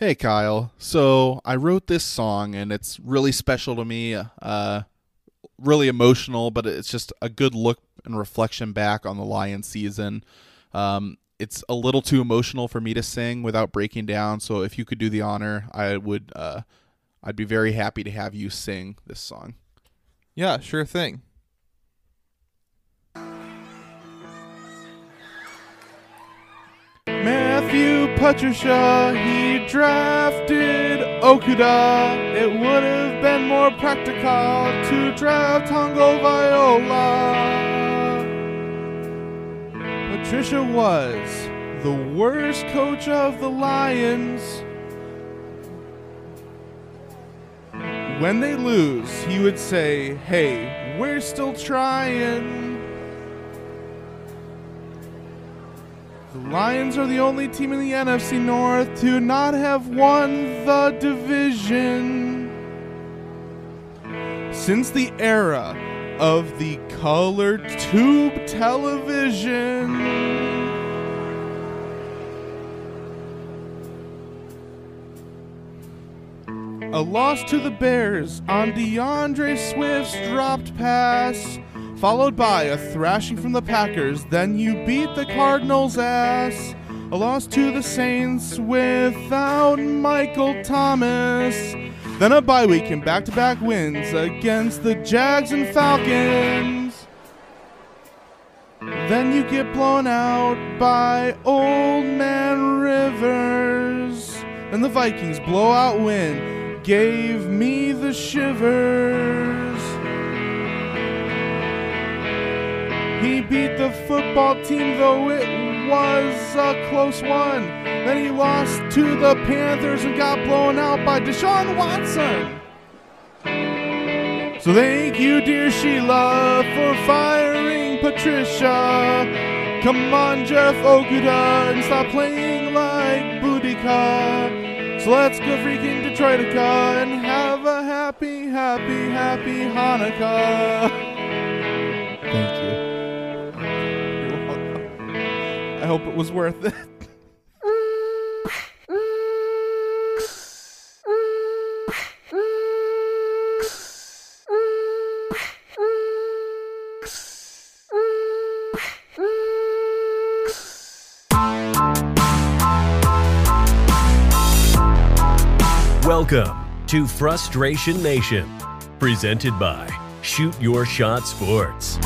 Hey, Kyle. So I wrote this song, and it's really special to me. Uh, really emotional, but it's just a good look and reflection back on the Lion season. Um, it's a little too emotional for me to sing without breaking down. So if you could do the honor, I would. Uh, I'd be very happy to have you sing this song. Yeah, sure thing. Matthew Patricia, he drafted Okudah. It would have been more practical to draft Tagovailoa. Patricia was the worst coach of the Lions. When they lose, he would say, Hey, we're still trying. Lions are the only team in the NFC North to not have won the division since the era of the colored tube television. A loss to the Bears on DeAndre Swift's dropped pass, followed by a thrashing from the Packers. Then you beat the Cardinals' ass. A loss to the Saints without Michael Thomas. Then a bye week and back to back wins against the Jags and Falcons. Then you get blown out by Old Man Rivers. And the Vikings blowout win gave me the shivers. He beat the football team, though it was a close one. Then he lost to the Panthers and got blown out by Deshaun Watson. So thank you, dear Sheila, for firing Patricia. Come on, Jeff Okudah, and stop playing like Boudica. So let's go freaking Detroitica and have a happy, happy, happy Hanukkah. hope it was worth it. Welcome to Frustration Nation, presented by Shoot Your Shot Sports.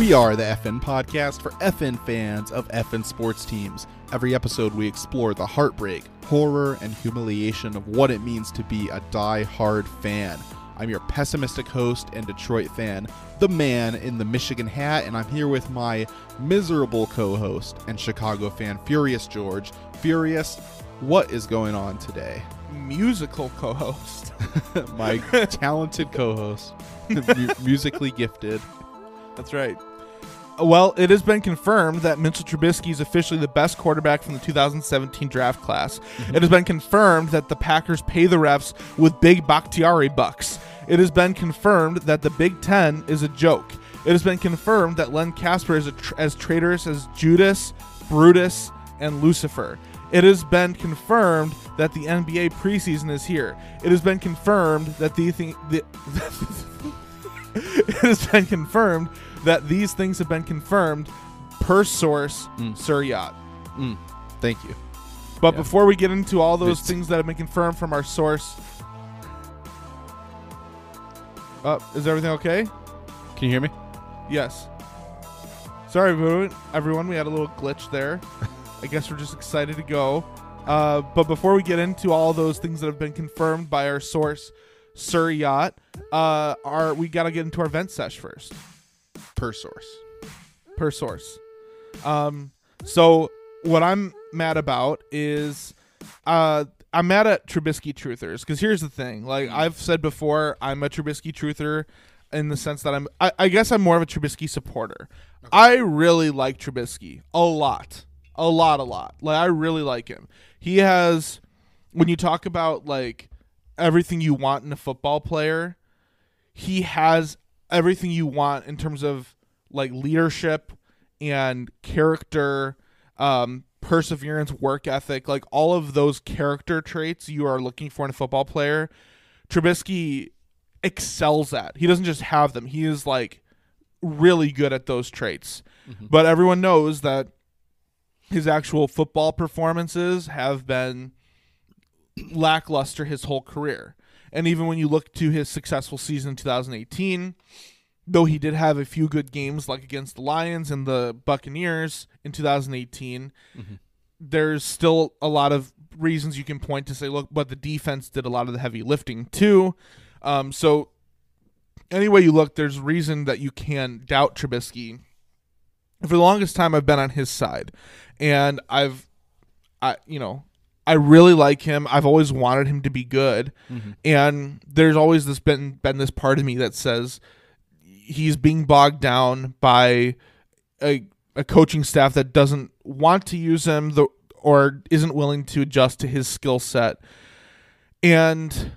We are the FN podcast for FN fans of FN sports teams. Every episode, we explore the heartbreak, horror, and humiliation of what it means to be a die-hard fan. I'm your pessimistic host and Detroit fan, the man in the Michigan hat, and I'm here with my miserable co host and Chicago fan, Furious George. Furious, what is going on today? Musical co host. my talented co host, musically gifted. That's right. Well, it has been confirmed that Mitchell Trubisky is officially the best quarterback from the 2017 draft class. Mm-hmm. It has been confirmed that the Packers pay the refs with big Bakhtiari bucks. It has been confirmed that the Big Ten is a joke. It has been confirmed that Len Casper is a tr- as traitorous as Judas, Brutus, and Lucifer. It has been confirmed that the NBA preseason is here. It has been confirmed that the thing the it has been confirmed that these things have been confirmed per source, Mm. Sir Yacht. Mm, thank you. But Yeah. before we get into all those It's- things that have been confirmed from our source, uh, is everything okay? Can you hear me? Yes. Sorry, everyone. We had a little glitch there. I guess we're just excited to go. Uh, but before we get into all those things that have been confirmed by our source, Sir Yacht, uh, our we got to get into our vent sesh first. Per source. per source. Um, so what I'm mad about is, uh, I'm mad at Trubisky truthers because here's the thing. Like I've said before, I'm a Trubisky truther in the sense that I'm. I, I guess I'm more of a Trubisky supporter. I really like Trubisky a lot, a lot, a lot. Like I really like him. He has, when you talk about like everything you want in a football player, he has everything you want in terms of like leadership and character. Um, perseverance, work ethic, like all of those character traits you are looking for in a football player. Trubisky excels at. He doesn't just have them. He is like really good at those traits. But everyone knows that his actual football performances have been lackluster his whole career. And even when you look to his successful season in 2018, though he did have a few good games like against the Lions and the Buccaneers in 2018, there's still a lot of reasons you can point to say, look, but the defense did a lot of the heavy lifting too. Um, so any way you look, there's reason that you can doubt Trubisky. For the longest time, I've been on his side, and I've, I you know, I really like him. I've always wanted him to be good, mm-hmm. and there's always this been been this part of me that says he's being bogged down by a a coaching staff that doesn't want to use him the, or isn't willing to adjust to his skill set. And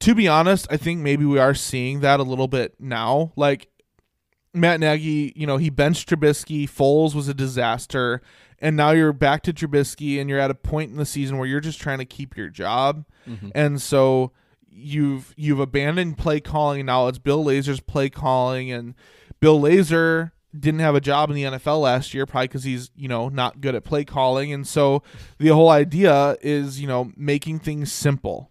to be honest, I think maybe we are seeing that a little bit now. Like Matt Nagy, you know, he benched Trubisky. Foles was a disaster, and now you're back to Trubisky, and you're at a point in the season where you're just trying to keep your job, mm-hmm. and so you've you've abandoned play calling, now it's Bill Lazor's play calling, and Bill Lazor didn't have a job in the NFL last year, probably because he's you know not good at play calling, and so the whole idea is you know making things simple.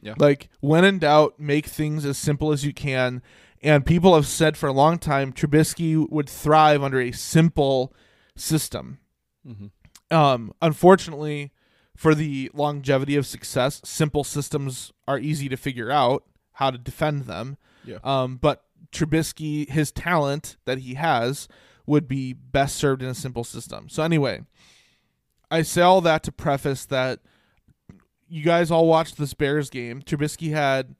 Yeah. Like when in doubt, make things as simple as you can. And people have said for a long time Trubisky would thrive under a simple system. Um, unfortunately, for the longevity of success, simple systems are easy to figure out how to defend them. Yeah. Um, but Trubisky, his talent that he has, would be best served in a simple system. So anyway, I say all that to preface that you guys all watched this Bears game. Trubisky had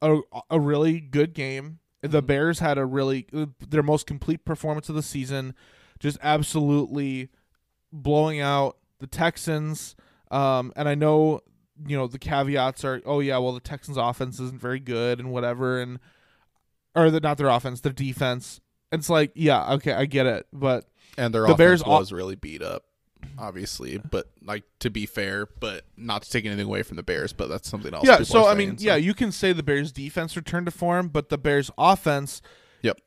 a a really good game. The Bears had a really their most complete performance of the season, just absolutely blowing out the Texans. Um, and I know you know the caveats are, oh yeah, well the Texans' offense isn't very good and whatever, and or the not their offense, their defense. It's like, yeah, okay, I get it, but and their The offense Bears was really beat up, obviously. But like to be fair, but not to take anything away from the Bears, but that's something else. yeah. So I mean, saying, yeah, you can say the Bears' defense returned to form, but the Bears' offense Yep.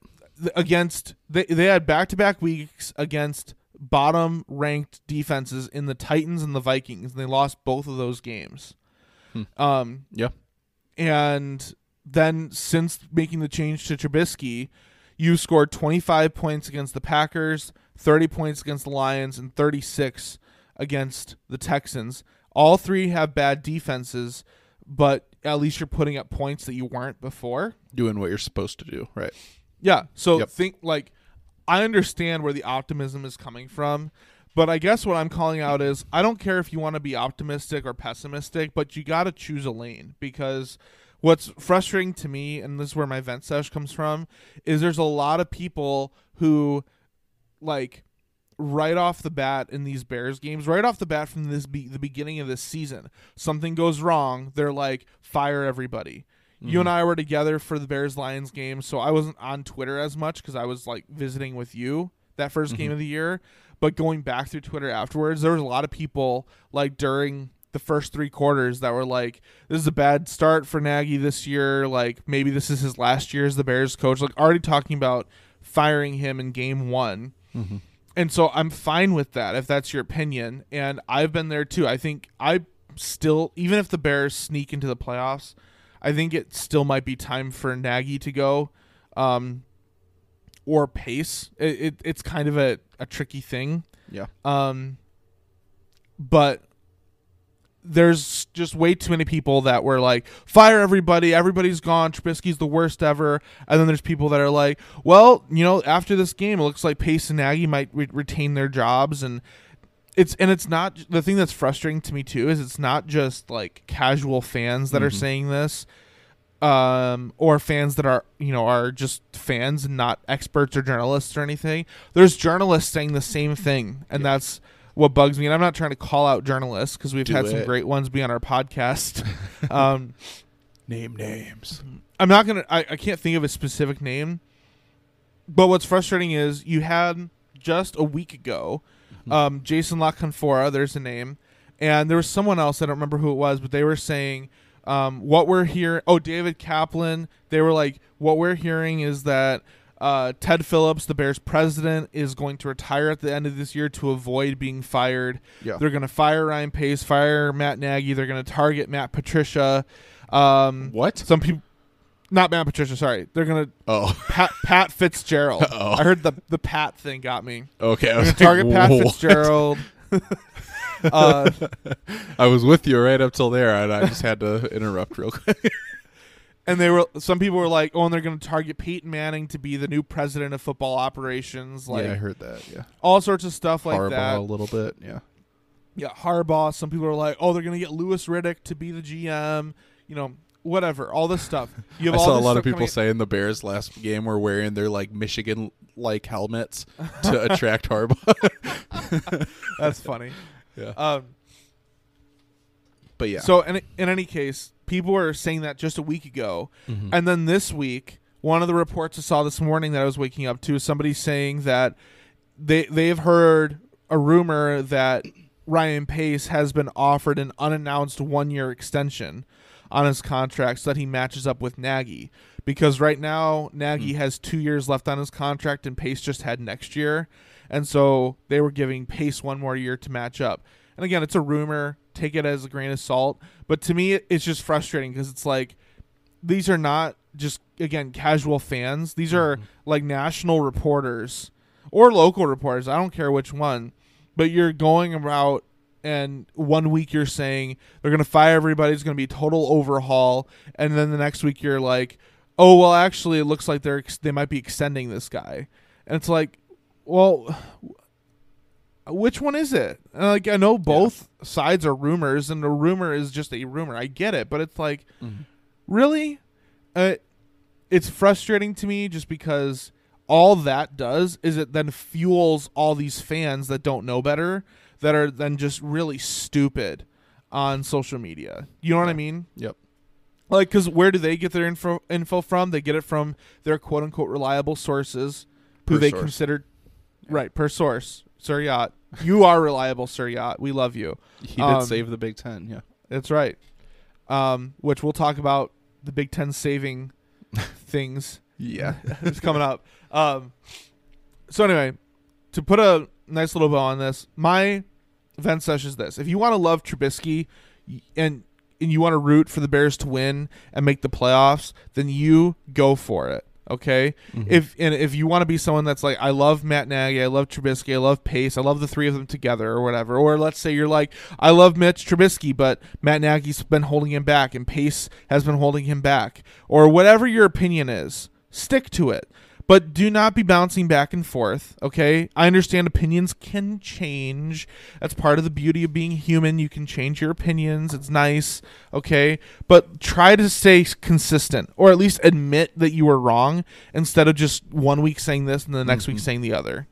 against they they had back to back weeks against bottom ranked defenses in the Titans and the Vikings, and they lost both of those games. Um, Yeah. and then since making the change to Trubisky, you scored 25 points against the Packers, 30 points against the Lions, and 36 against the Texans. All three have bad defenses, but at least you're putting up points that you weren't before. Doing what you're supposed to do, right? Yeah. So Yep. think like I understand where the optimism is coming from, but I guess what I'm calling out is I don't care if you want to be optimistic or pessimistic, but you got to choose a lane because what's frustrating to me and this is where my vent sesh comes from is there's a lot of people who like right off the bat in these Bears games, right off the bat from this be- the beginning of this season, something goes wrong, they're like fire everybody. You and mm. I were together for the Bears Lions game, so I wasn't on Twitter as much because I was like visiting with you that 1st game mm-hmm. of the year. But going back through Twitter afterwards, there was a lot of people like during the first three quarters that were like, "This is a bad start for Nagy this year. Like maybe this is his last year as the Bears coach." Like already talking about firing him in game one. Mm-hmm. And so I'm fine with that if that's your opinion. And I've been there too. I think I still, even if the Bears sneak into the playoffs, I think it still might be time for Nagy to go, um, or Pace. It, it it's kind of a, a tricky thing. Yeah. Um, but there's just way too many people that were like, fire everybody, everybody's gone, Trubisky's the worst ever. And then there's people that are like, well, you know, after this game, it looks like Pace and Nagy might re- retain their jobs. And it's and it's not the thing that's frustrating to me too is it's not just like casual fans that are saying this um or fans that are you know are just fans and not experts or journalists or anything. There's journalists saying the same thing and that's what bugs me and i'm not trying to call out journalists because we've Do had some great ones be on our podcast. Um Name names. i'm not gonna I, I can't think of a specific name but what's frustrating is you had just a week ago Um, Jason La Canfora, there's a name, and there was someone else I don't remember who it was, but they were saying um, what we're hearing. Oh, David Kaplan. They were like, what we're hearing is that uh, Ted Phillips, the Bears president, is going to retire at the end of this year to avoid being fired. Yeah. They're going to fire Ryan Pace, fire Matt Nagy. They're going to target Matt Patricia. Um, What? Some people, not Matt Patricia. Sorry, they're going to Oh, Pat Pat Fitzgerald. Uh-oh. I heard the the Pat thing got me. okay. I was to target Pat "Whoa." Fitzgerald. uh, I was with you right up till there, and I just had to interrupt real quick. and they were some people were like, "Oh, and they're going to target Peyton Manning to be the new president of football operations." Like yeah, I heard that. Yeah, all sorts of stuff like Harbaugh that. a little bit. Yeah, Yeah, Harbaugh. Some people are like, "Oh, they're going to get Louis Riddick to be the GM." You know, whatever. All this stuff. You I have all saw a lot of people saying the Bears last game were wearing their like Michigan like helmets to attract Harbaugh. That's funny. yeah, Um, but yeah. So in in any case, people were saying that just a week ago, Mhm. and then this week, one of the reports I saw this morning that I was waking up to, is somebody saying that they they've heard a rumor that Ryan Pace has been offered an unannounced one year extension on his contract so that he matches up with Nagy. Because right now Nagy hmm. has two years left on his contract and Pace just had next year. And so they were giving Pace one more year to match up. And again, it's a rumor. Take it as a grain of salt. But to me, it's just frustrating because it's like these are not just again casual fans. These are mm-hmm. like national reporters or local reporters. I don't care which one. But you're going about and one week you're saying they're going to fire everybody. It's going to be total overhaul, and then the next week you're like, oh well, actually it looks like they're ex- they might be extending this guy, and it's like, well. Which one is it? And, like I know both sides are rumors, and a rumor is just a rumor. I get it, but it's like, Mhm. really, uh, it's frustrating to me just because all that does is it then fuels all these fans that don't know better that are then just really stupid on social media. You know what I mean? Yep. Like, because where do they get their info info from? They get it from their quote unquote reliable sources, who Per they source. consider right per source. Sir Yacht, you are reliable, Sir Yacht. We love you. He did Um, save the Big Ten. Yeah. That's right. Um, which we'll talk about the Big Ten saving things Yeah. it's coming up. Um, so anyway, to put a nice little bow on this, my event session is this: if you want to love Trubisky and and you want to root for the Bears to win and make the playoffs, then you go for it. Okay. Mhm. If and if you want to be someone that's like, I love Matt Nagy, I love Trubisky, I love Pace, I love the three of them together, or whatever. Or let's say you're like, I love Mitch Trubisky, but Matt Nagy's been holding him back, and Pace has been holding him back, or whatever your opinion is, stick to it. But do not be bouncing back and forth, okay? I understand opinions can change. That's part of the beauty of being human. You can change your opinions. It's nice, okay? But try to stay consistent or at least admit that you were wrong instead of just one week saying this and the next week mm-hmm. saying the other.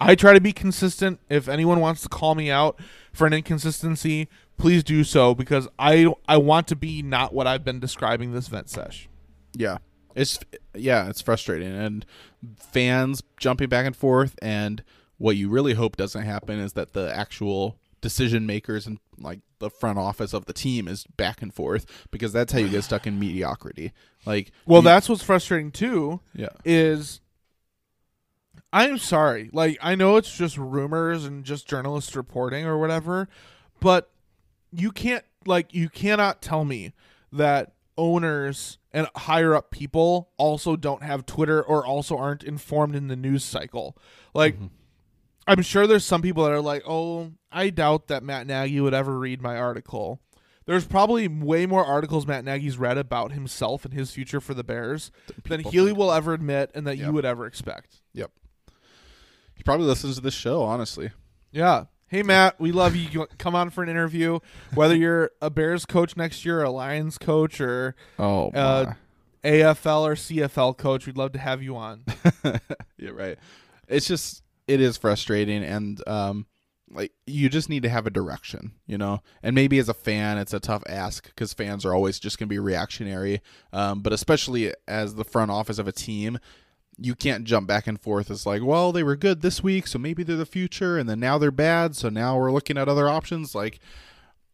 I try to be consistent. If anyone wants to call me out for an inconsistency, please do so because I I want to be not what I've been describing this vent sesh. Yeah. It's yeah, it's frustrating and fans jumping back and forth and what you really hope doesn't happen is that the actual decision makers and like the front office of the team is back and forth because that's how you get stuck in mediocrity. Like Well, you- that's what's frustrating too. yeah. is I'm sorry. Like I know it's just rumors and just journalists reporting or whatever, but you can't like you cannot tell me that owners and higher up people also don't have Twitter or also aren't informed in the news cycle. Like mm-hmm. I'm sure there's some people that are like, "Oh, I doubt that Matt Nagy would ever read my article." There's probably way more articles Matt Nagy's read about himself and his future for the Bears than Healy will ever admit and that Yeah. you would ever expect. Yep. He probably listens to this show, honestly. Yeah. Hey Matt, we love you. You Come on for an interview. Whether you're a Bears coach next year, a Lions coach, or Oh, Uh, AFL or CFL coach, we'd love to have you on. yeah, right. It's just it is frustrating and um like you just need to have a direction, you know. And maybe as a fan, it's a tough ask because fans are always just going to be reactionary. Um, but especially as the front office of a team, you can't jump back and forth. It's like, well, they were good this week, so maybe they're the future, and then now they're bad, so now we're looking at other options. Like,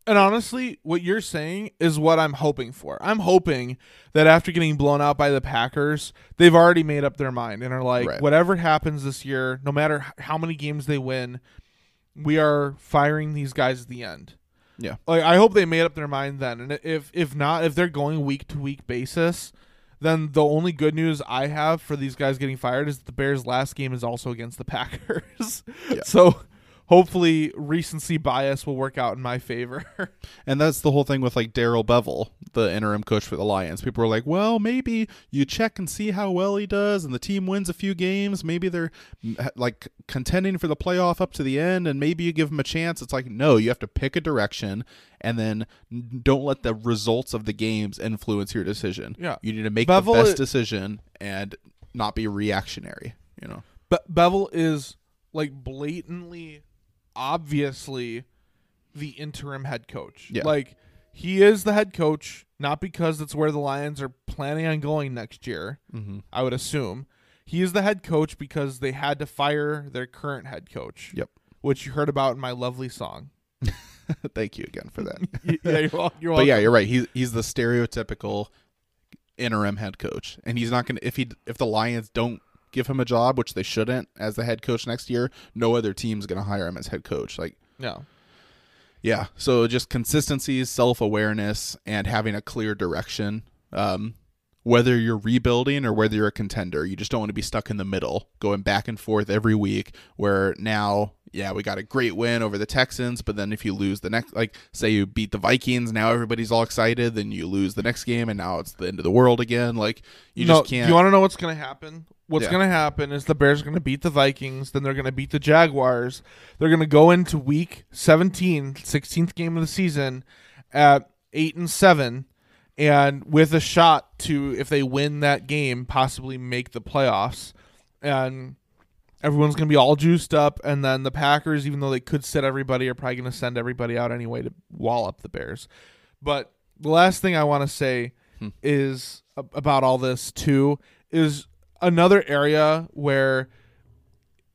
And honestly, what you're saying is what I'm hoping for. I'm hoping that after getting blown out by the Packers, they've already made up their mind and are like, Right. whatever happens this year, no matter how many games they win, we are firing these guys at the end. Yeah. Like I hope they made up their mind then. And if if not, if they're going week to week basis, then the only good news I have for these guys getting fired is that the Bears' last game is also against the Packers. Yeah. So hopefully recency bias will work out in my favor. And that's the whole thing with like Darrell Bevell, the interim coach for the Lions. People were like, well, maybe you check and see how well he does, and the team wins a few games. Maybe they're like contending for the playoff up to the end, and maybe you give them a chance. It's like, no, you have to pick a direction, and then don't let the results of the games influence your decision. Yeah. You need to make Bevell the best i- decision and not be reactionary, you know? Be- Bevell is like blatantly, obviously, the interim head coach. Yeah. Like he is the head coach, not because that's where the Lions are planning on going next year. Mm-hmm. I would assume he is the head coach because they had to fire their current head coach. Yep. Which you heard about in my lovely song. Thank you again for that. Yeah, you're, you're but yeah, you're right. He's he's the stereotypical interim head coach, and he's not gonna if he if the Lions don't give him a job, which they shouldn't, as the head coach next year, no other team's gonna hire him as head coach. Like, No. yeah, so just consistency, self awareness, and having a clear direction. Um, whether you're rebuilding or whether you're a contender, you just don't want to be stuck in the middle, going back and forth every week. Where now, yeah, we got a great win over the Texans, but then if you lose the next, like say you beat the Vikings, now everybody's all excited. Then you lose the next game, and now it's the end of the world again. Like you no, just can't. You want to know what's going to happen? What's Yeah. going to happen is the Bears are going to beat the Vikings, then they're going to beat the Jaguars. They're going to go into week 17, 16th game of the season at 8 and 7 and with a shot to if they win that game possibly make the playoffs. And everyone's going to be all juiced up and then the Packers even though they could sit everybody are probably going to send everybody out anyway to wall up the Bears. But the last thing I want to say Hmm. is about all this too is another area where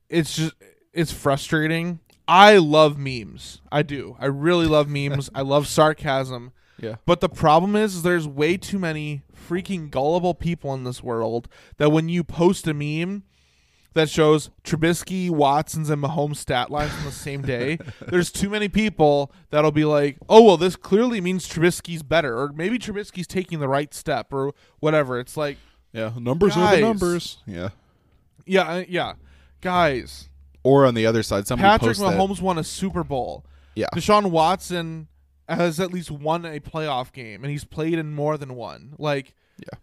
it's just it's frustrating. I love memes. I do. I really love memes. I love sarcasm. yeah, But the problem is, there's way too many freaking gullible people in this world that when you post a meme that shows Trubisky, Watson's, and Mahomes stat lines on the same day, there's too many people that'll be like, oh, well, this clearly means Trubisky's better, or maybe Trubisky's taking the right step, or whatever. It's like, yeah, numbers are the numbers. Yeah. yeah, I- yeah. Guys, Or on the other side, somebody Patrick that- Mahomes won a Super Bowl. Yeah. Deshaun Watson has at least won a playoff game, and he's played in more than one. Like, Yeah.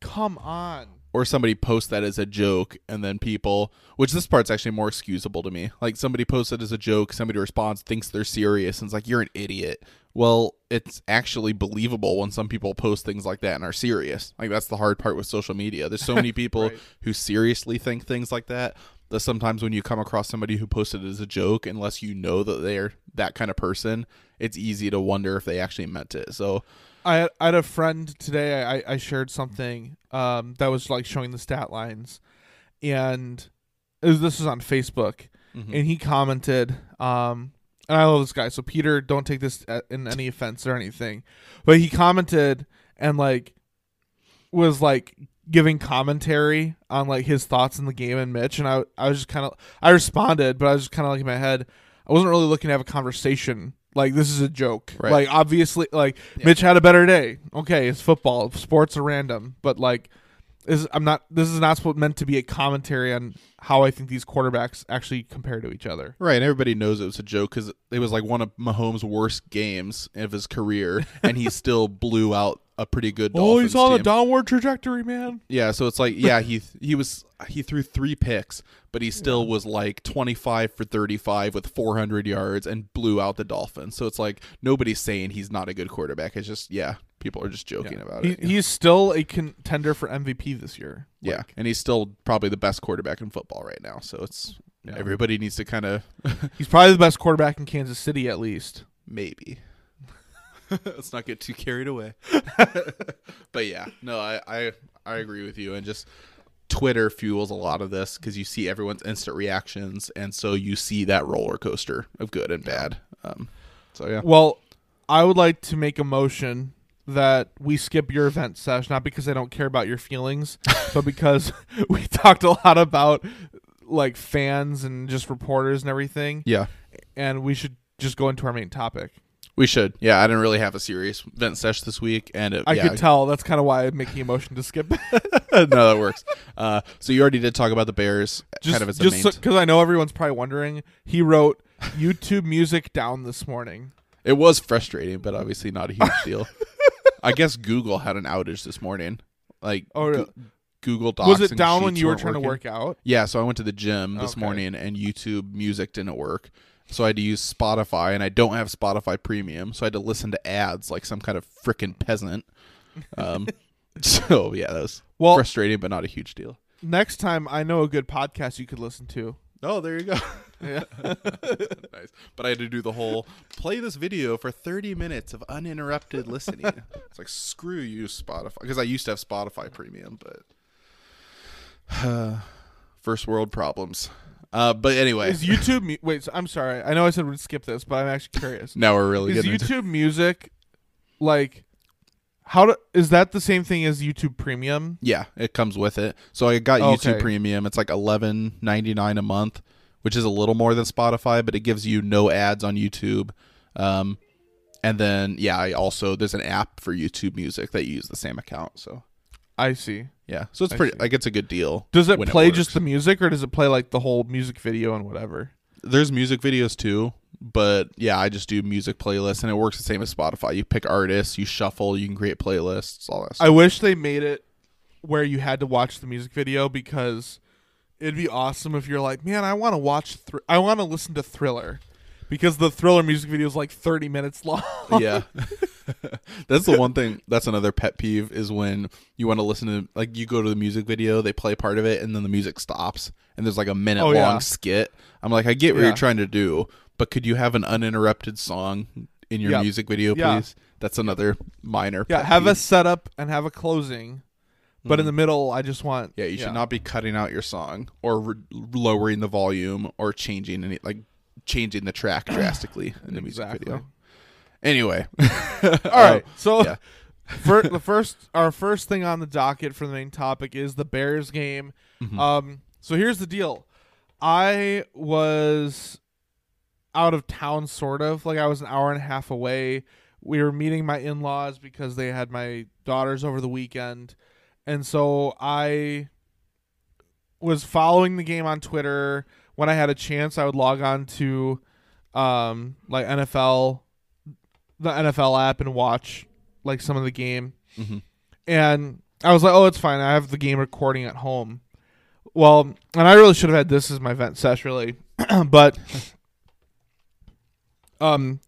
come on. Or somebody posts that as a joke and then people which this part's actually more excusable to me. Like somebody posts it as a joke somebody responds thinks they're serious and it's like you're an idiot. Well it's actually believable when some people post things like that and are serious. Like that's the hard part with social media. There's so many people Right. who seriously think things like that that sometimes when you come across somebody who posted it as a joke unless you know that they're that kind of person it's easy to wonder if they actually meant it so I had, I had a friend today. I, I shared something um, that was like showing the stat lines, and was, this was on Facebook, mhm. and he commented. Um, and I love this guy, so Peter, don't take this in any offense or anything, but he commented and like was like giving commentary on like his thoughts in the game and Mitch, and I I was just kind of I responded, but I was just kind of like in my head, I wasn't really looking to have a conversation. Like this is a joke. Right. Like obviously, like Yeah. Mitch had a better day. Okay, it's football. Sports are random, but like, this I'm not. This is not supposed meant to be a commentary on how I think these quarterbacks actually compare to each other. Right, and everybody knows it was a joke because it was like one of Mahomes' worst games of his career, and he still blew out a pretty good. Oh, Dolphins he's on a team. downward trajectory, man. Yeah, so it's like yeah, he he was he threw three picks, but he still was like twenty five for thirty five with four hundred yards and blew out the Dolphins. So it's like nobody's saying he's not a good quarterback. It's just yeah, people are just joking about He, it. he's still a contender for MVP this year. yeah, Like, and he's still probably the best quarterback in football right now. So it's Yeah. everybody needs to kind of he's probably the best quarterback in Kansas City, at least. maybe. Let's not get too carried away. but yeah, no, I, I I agree with you, and just Twitter fuels a lot of this because you see everyone's instant reactions, and so you see that roller coaster of good and bad. Um, so yeah, Well, I would like to make a motion that we skip your event sesh, not because I don't care about your feelings, but because we talked a lot about like fans and just reporters and everything, yeah, and we should just go into our main topic. We should. Yeah, I didn't really have a serious vent sesh this week, and it, I yeah, could tell. That's kind of why I'm making a motion to skip. no, that works. Uh, so you already did talk about the Bears, just kind of as just because I know everyone's probably wondering. He wrote YouTube music down this morning. it was frustrating, but obviously not a huge deal. I guess Google had an outage this morning. Like, Oh, really? Goo- Google Docs. Was it down when you were trying to work out? Yeah, so I went to the gym this Okay. morning and YouTube music didn't work. So I had to use Spotify and I don't have Spotify premium, so I had to listen to ads like some kind of freaking peasant. Um so yeah, that was Well, frustrating but not a huge deal. next time I know a good podcast you could listen to. Oh, there you go. Yeah. nice. But I had to do the whole play this video for 30 minutes of uninterrupted listening. it's like screw you Spotify because I used to have Spotify premium, but first world problems. Uh, but anyway, Is YouTube mu- wait? So I'm sorry. I know I said we'd skip this, but I'm actually curious. now we're really is getting into YouTube Music like how do, is that the same thing as YouTube Premium? Yeah, it comes with it. So I got Okay. YouTube Premium. It's like eleven ninety nine a month, which is a little more than Spotify, but it gives you no ads on YouTube. Um, and then yeah, I also there's an app for YouTube Music that you use the same account. So I see. yeah, so it's I pretty see. like it's a good deal. Does it when play works. just the music, or does it play like the whole music video and whatever? There's music videos too, but yeah, I just do music playlists, and it works the same as Spotify. You pick artists, you shuffle, you can create playlists, all that. Stuff. I wish they made it where you had to watch the music video because it'd be awesome if you're like, man, I want to watch, thr- I want to listen to Thriller because the Thriller music video is like 30 minutes long. yeah that's the one thing that's another pet peeve is when you want to listen to like you go to the music video they play part of it and then the music stops and there's like a minute Oh, long yeah. skit i'm like i get what Yeah. you're trying to do but could you have an uninterrupted song in your Yeah. music video Yeah. please that's another minor yeah, pet have a peeve. setup and have a closing, but in Mhm. the middle, I just want yeah you should not be cutting out your song or re- lowering the volume or changing any like changing the track drastically in the music Exactly. video anyway All right, so yeah. for the first, our first thing on the docket for the main topic is the Bears game. Mhm. Um, so here's the deal. I was out of town, sort of. Like I was an hour and a half away. We were meeting my in laws because they had my daughters over the weekend. And so I was following the game on Twitter. When I had a chance, I would log on to um, like NFL, the NFL app, and watch like some of the game Mhm. and I was like, "Oh, it's fine. I have the game recording at home." Well, and I really should have had this as my vent sesh, really, but um,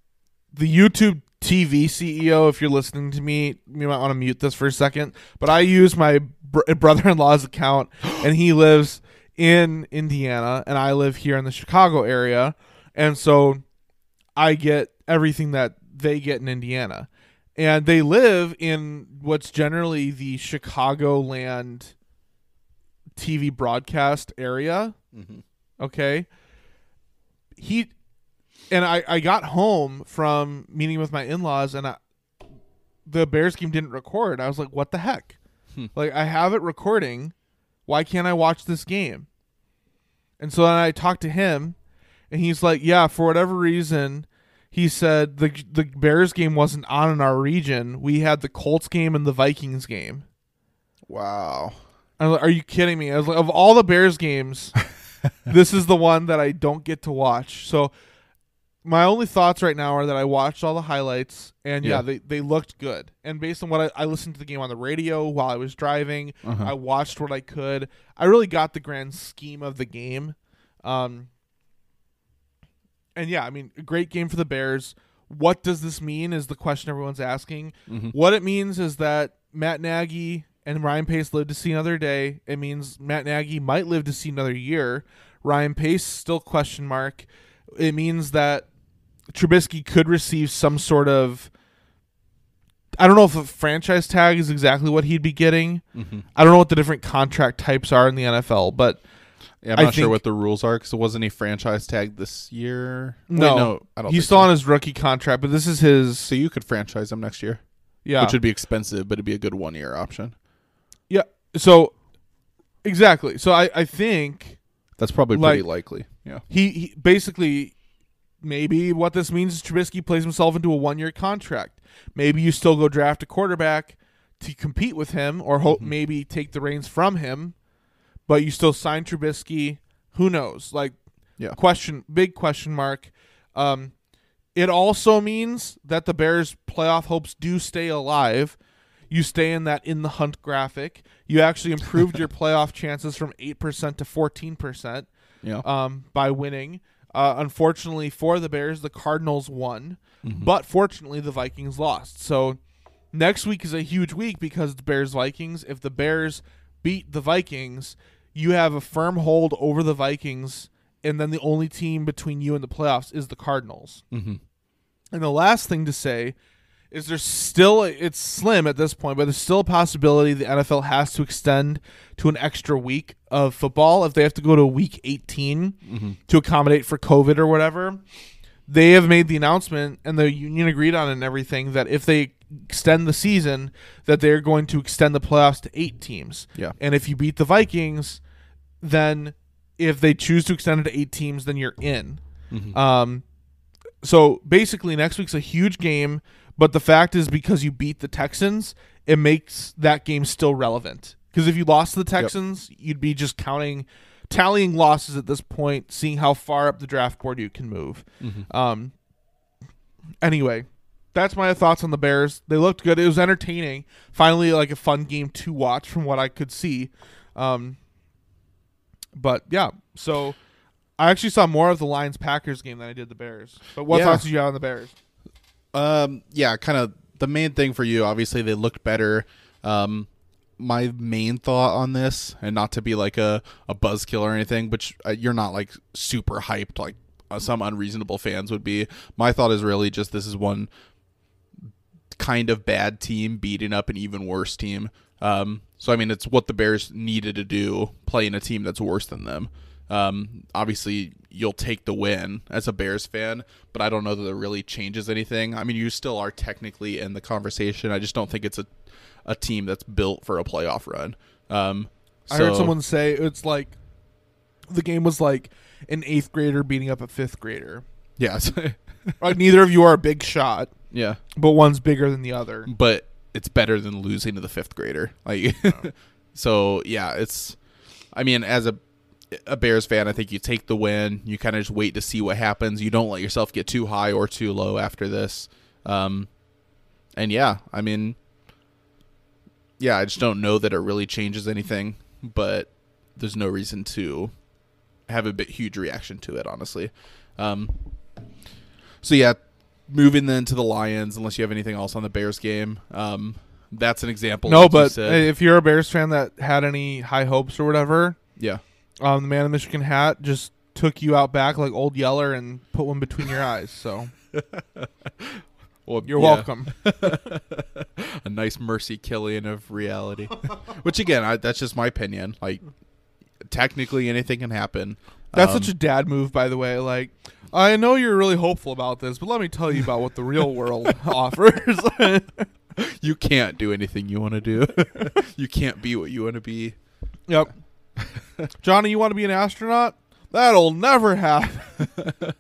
the YouTube TV CEO, if you're listening to me, you might want to mute this for a second. But I use my br- brother-in-law's account, and he lives in Indiana, and I live here in the Chicago area, and so I get everything that they get in Indiana and they live in what's generally the Chicagoland TV broadcast area. Mhm. Okay. He and I, I got home from meeting with my in laws and I, the Bears game didn't record. I was like, what the heck? Hmm. Like I have it recording. Why can't I watch this game? And so then I talked to him and he's like, Yeah, for whatever reason, he said the the Bears game wasn't on in our region. We had the Colts game and the Vikings game. wow I was like, Are you kidding me? I was like, of all the Bears games, this is the one that I don't get to watch. So my only thoughts right now are that I watched all the highlights and yeah, Yeah. they, they looked good. And based on what I, I listened to the game on the radio while I was driving, Uh-huh. I watched what I could. I really got the grand scheme of the game. Um, and yeah, I mean, a great game for the Bears. What does this mean is the question everyone's asking. Mhm. What it means is that Matt Nagy and Ryan Pace lived to see another day. It means Matt Nagy might live to see another year. Ryan Pace still question mark. It means that Trubisky could receive some sort of I don't know if a franchise tag is exactly what he'd be getting. Mm-hmm. I don't know what the different contract types are in the NFL, but Yeah, I'm I not sure what the rules are because it wasn't a franchise tag this year. Wait, No. no, I don't. he's still so. on his rookie contract. But this is his So you could franchise him next year, yeah which would be expensive, but it'd be a good one year option. yeah. So exactly. So I I think That's probably Like- pretty likely. Yeah. he, he basically maybe what this means is Trubisky plays himself into a one year contract. Maybe you still go draft a quarterback to compete with him, or hope Mhm. maybe take the reins from him, but you still sign Trubisky. Who knows? Like, Yeah. question, big question mark. Um, it also means that the Bears' playoff hopes do stay alive. You stay in that in the hunt graphic. You actually improved your playoff chances from eight percent to fourteen percent Yeah. um, by winning. Uh, unfortunately for the Bears, the Cardinals won, Mhm. but fortunately the Vikings lost. So next week is a huge week because it's Bears Vikings. If the Bears beat the Vikings, you have a firm hold over the Vikings, and then the only team between you and the playoffs is the Cardinals. Mm-hmm. And the last thing to say is there's still it's slim at this point, but there's still a possibility the NFL has to extend to an extra week of football if they have to go to week 18 Mm-hmm. to accommodate for COVID or whatever. They have made the announcement and the union agreed on it and everything that if they extend the season that they're going to extend the playoffs to 8 teams. Yeah. And if you beat the Vikings, then if they choose to extend it to 8 teams, then you're in. Mm-hmm. Um, so basically, next week's a huge game, but the fact is because you beat the Texans, it makes that game still relevant. Because if you lost to the Texans, you'd be just counting, tallying losses at this point, seeing how far up the draft board you can move. Mm-hmm. Um. Anyway, that's my thoughts on the Bears. They looked good. It was entertaining. Finally, like a fun game to watch from what I could see. Um. But yeah, so I actually saw more of the Lions Packers game than I did the Bears. But what Yeah. thoughts did you have on the Bears? Um, yeah, kind of the main thing for you. Obviously, they looked better. Um, my main thought on this, and not to be like a a buzzkill or anything, but uh, you're not like super hyped like uh, some unreasonable fans would be. My thought is really just this is one kind of bad team beating up an even worse team. Um, so I mean, it's what the Bears needed to do, playing a team that's worse than them. Um, obviously, you'll take the win as a Bears fan, but I don't know that it really changes anything. I mean, you still are technically in the conversation. I just don't think it's a a team that's built for a playoff run. Um, I heard someone say it's like the game was like an eighth grader beating up a fifth grader. yeah, Like neither of you are a big shot, yeah, but one's bigger than the other. but it's better than losing to the fifth grader. Like, so yeah, it's. I mean, as a a Bears fan, I think you take the win. You kind of just wait to see what happens. You don't let yourself get too high or too low after this. Um, and yeah, I mean, yeah, I just don't know that it really changes anything. But there's no reason to have a bit huge reaction to it, honestly. Um, so yeah, moving then to the Lions, unless you have anything else on the Bears game. Um, that's an example. No, like you but if you're a Bears fan that had any high hopes or whatever, yeah, um, the man in the Michigan hat just took you out back like old Yeller and put one between your eyes. So well, you're yeah. welcome. a nice mercy killing of reality. Which again, I, that's just my opinion. Like, technically, anything can happen. That's Um, such a dad move, by the way. Like, I know you're really hopeful about this, but let me tell you about what the real world offers. you can't do anything you want to do. you can't be what you want to be. yep. Johnny, you want to be an astronaut? That'll never happen.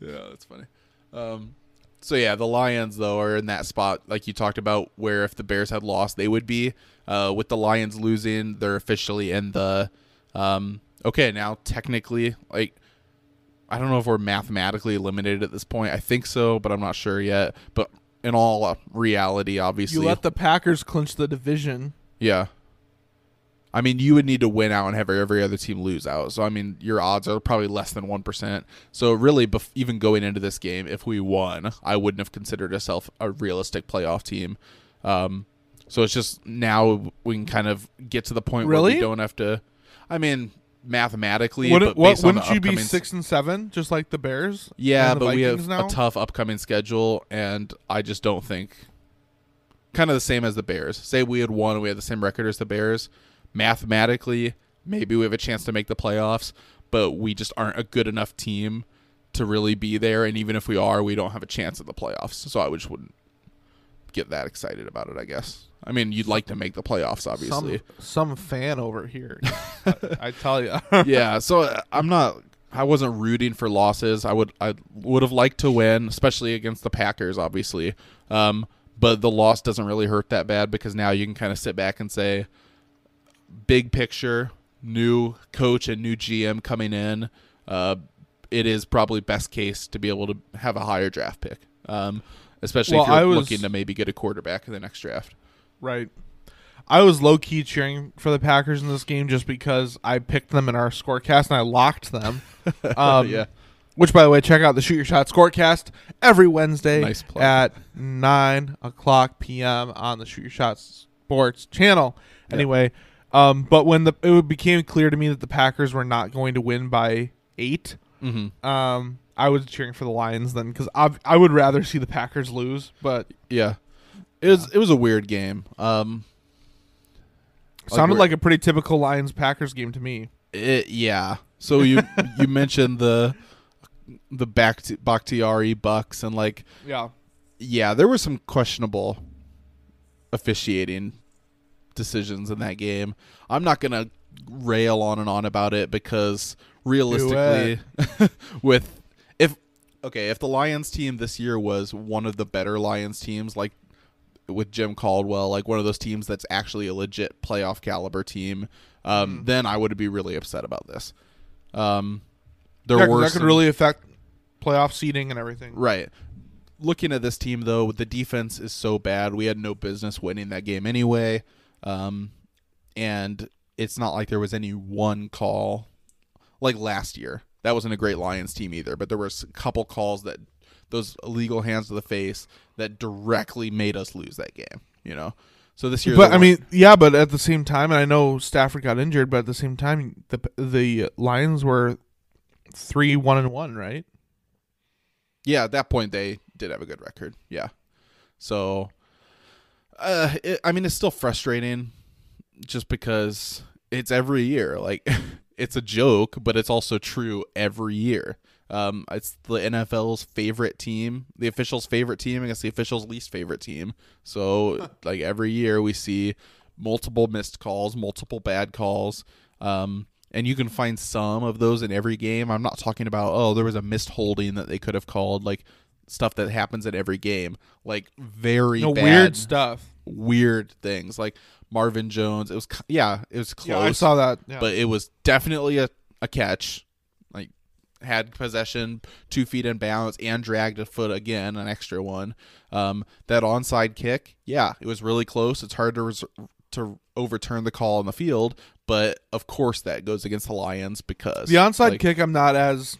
Yeah, that's funny. Um, so yeah, the Lions though are in that spot like you talked about, where if the Bears had lost, they would be. Uh, with the Lions losing, they're officially in the. Um, okay, now technically, like, I don't know if we're mathematically eliminated at this point. I think so, but I'm not sure yet. But in all reality, obviously, You let the Packers clinch the division. yeah. I mean, you would need to win out and have every other team lose out. So, I mean, your odds are probably less than 1%. So, really, bef- even going into this game, if we won, I wouldn't have considered ourselves a realistic playoff team. Um, so, it's just now we can kind of get to the point where we don't have to. I mean, mathematically, Wouldn't, but what, wouldn't you be six and seven, just like the Bears? Yeah, the but we have now? a tough upcoming schedule, and I just don't think kind of the same as the Bears. Say we had won and we had the same record as the Bears. Mathematically, maybe we have a chance to make the playoffs, but we just aren't a good enough team to really be there. And even if we are, we don't have a chance at the playoffs. So I just wouldn't get that excited about it. I guess. I mean, you'd like to make the playoffs, obviously. Some some fan over here. I, I tell you. yeah, so uh, I'm not. I wasn't rooting for losses. I would. I would have liked to win, especially against the Packers, obviously. Um, but the loss doesn't really hurt that bad because now you can kind of sit back and say, big picture, new coach and new GM coming in. Uh, it is probably best case to be able to have a higher draft pick, um, especially Well, if you're was- looking to maybe get a quarterback in the next draft. Right. I was low key cheering for the Packers in this game just because I picked them in our scorecast and I locked them. Um, Yeah. Which, by the way, check out the Shoot Your Shot scorecast every Wednesday Nice at 9 o'clock p.m. on the Shoot Your Shot Sports channel. Anyway, um, but when the it became clear to me that the Packers were not going to win by eight, Mm-hmm. um, I was cheering for the Lions then because I, I would rather see the Packers lose. But Yeah. It was it was a weird game. Um, sounded we're- like a pretty typical Lions Packers game to me. It, yeah. So you you mentioned the the Bakhti- Bakhtiari Bucks and like Yeah. yeah, there was some questionable officiating decisions in that game. I'm not gonna rail on and on about it because realistically, with if okay, if the Lions team this year was one of the better Lions teams, like with Jim Caldwell, like one of those teams that's actually a legit playoff caliber team, um, Mm-hmm. then I would be really upset about this. Um, there Yeah, were that could really affect playoff seeding and everything. Right. Looking at this team though, the defense is so bad. We had no business winning that game anyway. Um, and it's not like there was any one call like last year. That wasn't a great Lions team either, but there was a couple calls that those illegal hands to the face that directly made us lose that game, you know. So this year But I mean, yeah, but at the same time, and I know Stafford got injured, but at the same time, the the Lions were three one and one, right? yeah, at that point they did have a good record. Yeah. So, uh, it, I mean, it's still frustrating, just because it's every year. Like, it's a joke, but it's also true every year. Um, it's the NFL's favorite team, the officials' favorite team against the officials' least favorite team. So, like every year, we see multiple missed calls, multiple bad calls. Um, and you can find some of those in every game. I'm not talking about oh there was a missed holding that they could have called like stuff that happens at every game like very No bad, weird stuff. weird things like Marvin Jones. It was yeah it was close, Yeah, I saw that. Yeah. but it was definitely a, a catch. Like had possession, two feet in bounds, and dragged a foot again, an extra one. Um, that onside kick, yeah, it was really close. It's hard to res- to overturn the call on the field, but of course that goes against the Lions because the onside like, kick, I'm not as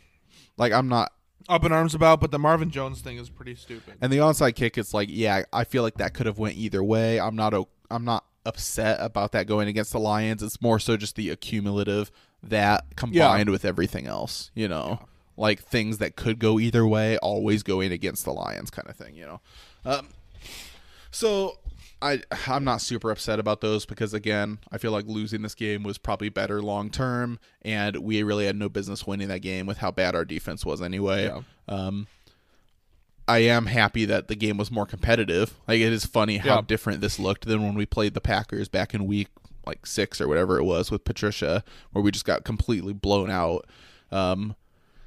Like I'm not, up in arms about, but the Marvin Jones thing is pretty stupid. and the onside kick, it's like yeah, I feel like that could have went either way. I'm not, I'm not upset about that going against the Lions. It's more so just the accumulative that combined with everything else, you know, like things that could go either way, always going against the Lions, kind of thing, you know. Um, so I I'm not super upset about those because again, I feel like losing this game was probably better long term, and we really had no business winning that game with how bad our defense was anyway. Yeah. Um, I am happy that the game was more competitive. Like it is funny how Yeah. different this looked than when we played the Packers back in week like six or whatever it was with Patricia, where we just got completely blown out. Um,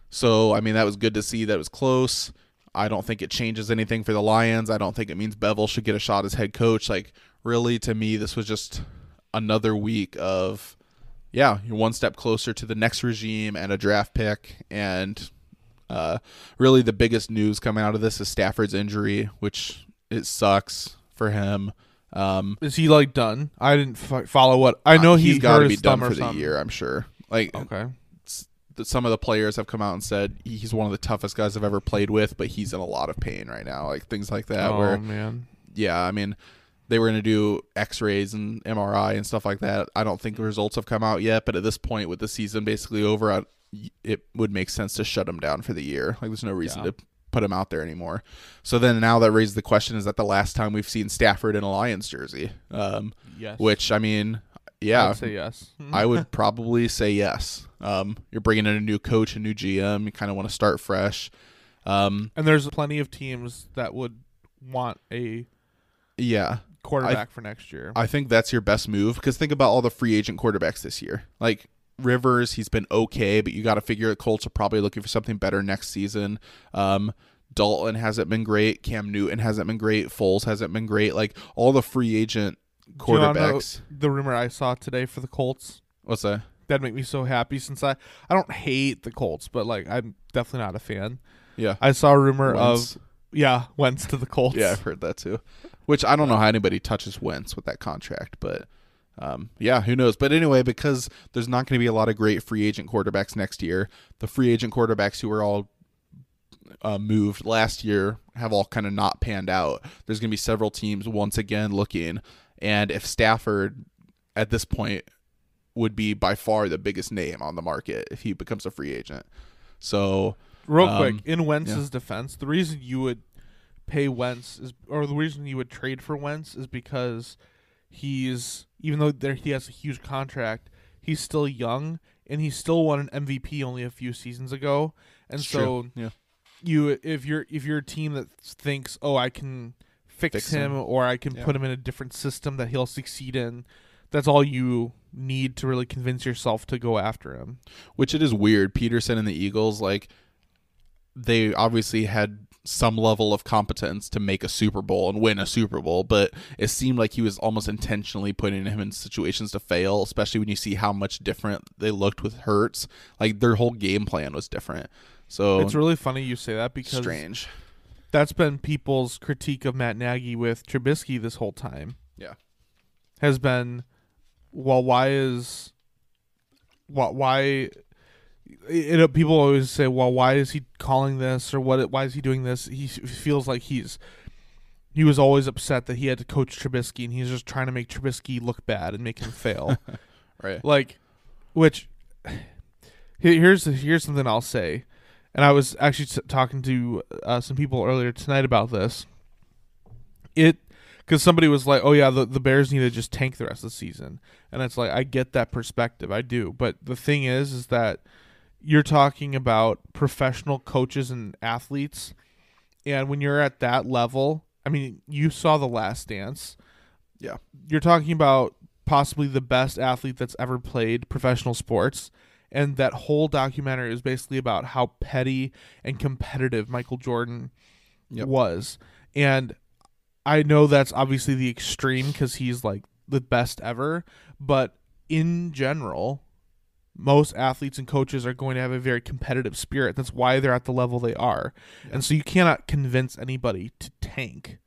so I mean that was good to see that it was close. I don't think it changes anything for the Lions. I don't think it means Bevell should get a shot as head coach. Like really, to me, this was just another week of yeah, you're one step closer to the next regime and a draft pick. And uh, really, the biggest news coming out of this is Stafford's injury, which it sucks for him. Um, Is he like done? I didn't f- follow what I know. he's he got to be done for the year. I'm sure. Like Okay. Some of the players have come out and said he's one of the toughest guys I've ever played with, but he's in a lot of pain right now. Like things like that. oh where man. yeah, I mean, they were going to do X-rays and MRI and stuff like that. I don't think the results have come out yet, but at this point, with the season basically over, I, it would make sense to shut him down for the year. Like, there's no reason Yeah. to put him out there anymore. So then now that raises the question: Is that the last time we've seen Stafford in a Lions jersey? Um, Yes. which I mean, I yeah, say yes. I would probably say yes. Um, you're bringing in a new coach, a new GM. You kind of want to start fresh. Um, and there's plenty of teams that would want a yeah, quarterback for next year. I think that's your best move because think about all the free agent quarterbacks this year. Like Rivers, he's been okay, but you got to figure the Colts are probably looking for something better next season. Um, Dalton hasn't been great. Cam Newton hasn't been great. Foles hasn't been great. Like all the free agent Do you know quarterbacks. the rumor I saw today for the Colts What's that? That'd make me so happy since I I don't hate the Colts, but like I'm definitely not a fan. Yeah. I saw a rumor Wentz. of yeah Wentz to the Colts. Yeah, I've heard that too. Which I don't know how anybody touches Wentz with that contract, but um, yeah, who knows? But anyway, because there's not going to be a lot of great free agent quarterbacks next year, the free agent quarterbacks who were all uh, moved last year have all kind of not panned out. There's going to be several teams once again looking, and if Stafford at this point would be by far the biggest name on the market if he becomes a free agent. So Real Um, quick, in Wentz's defense, the reason you would pay Wentz is, or the reason you would trade for Wentz is because he's even though there he has a huge contract, he's still young and he still won an MVP only a few seasons ago, and it's so true. yeah, you if you're if you're a team that thinks oh I can fix, Fix him, him. or I can Yeah. put him in a different system that he'll succeed in, that's all you need to really convince yourself to go after him. which it is weird. Pederson and the Eagles, like they obviously had some level of competence to make a Super Bowl and win a Super Bowl, but it seemed like he was almost intentionally putting him in situations to fail, especially when you see how much different they looked with Hurts. Like their whole game plan was different. So It's really funny you say that because strange. that's been people's critique of Matt Nagy with Trubisky this whole time. Yeah. Has been, well, why is, what why? You know, people always say, well, why is he calling this or what? Why is he doing this? He feels like he's. He was always upset that he had to coach Trubisky, and he's just trying to make Trubisky look bad and make him fail. Right. like which here's here's something I'll say, and I was actually s- talking to uh, some people earlier tonight about this. It because somebody was like, "Oh yeah, the the Bears need to just tank the rest of the season," and it's like I get that perspective, I do, but the thing is, is that you're talking about professional coaches and athletes, and when you're at that level, I mean, you saw the Last Dance. Yeah. you're talking about possibly the best athlete that's ever played professional sports. And that whole documentary is basically about how petty and competitive Michael Jordan Yep. was. And I know that's obviously the extreme because he's like the best ever. But in general, most athletes and coaches are going to have a very competitive spirit. That's why they're at the level they are. And so you cannot convince anybody to tank.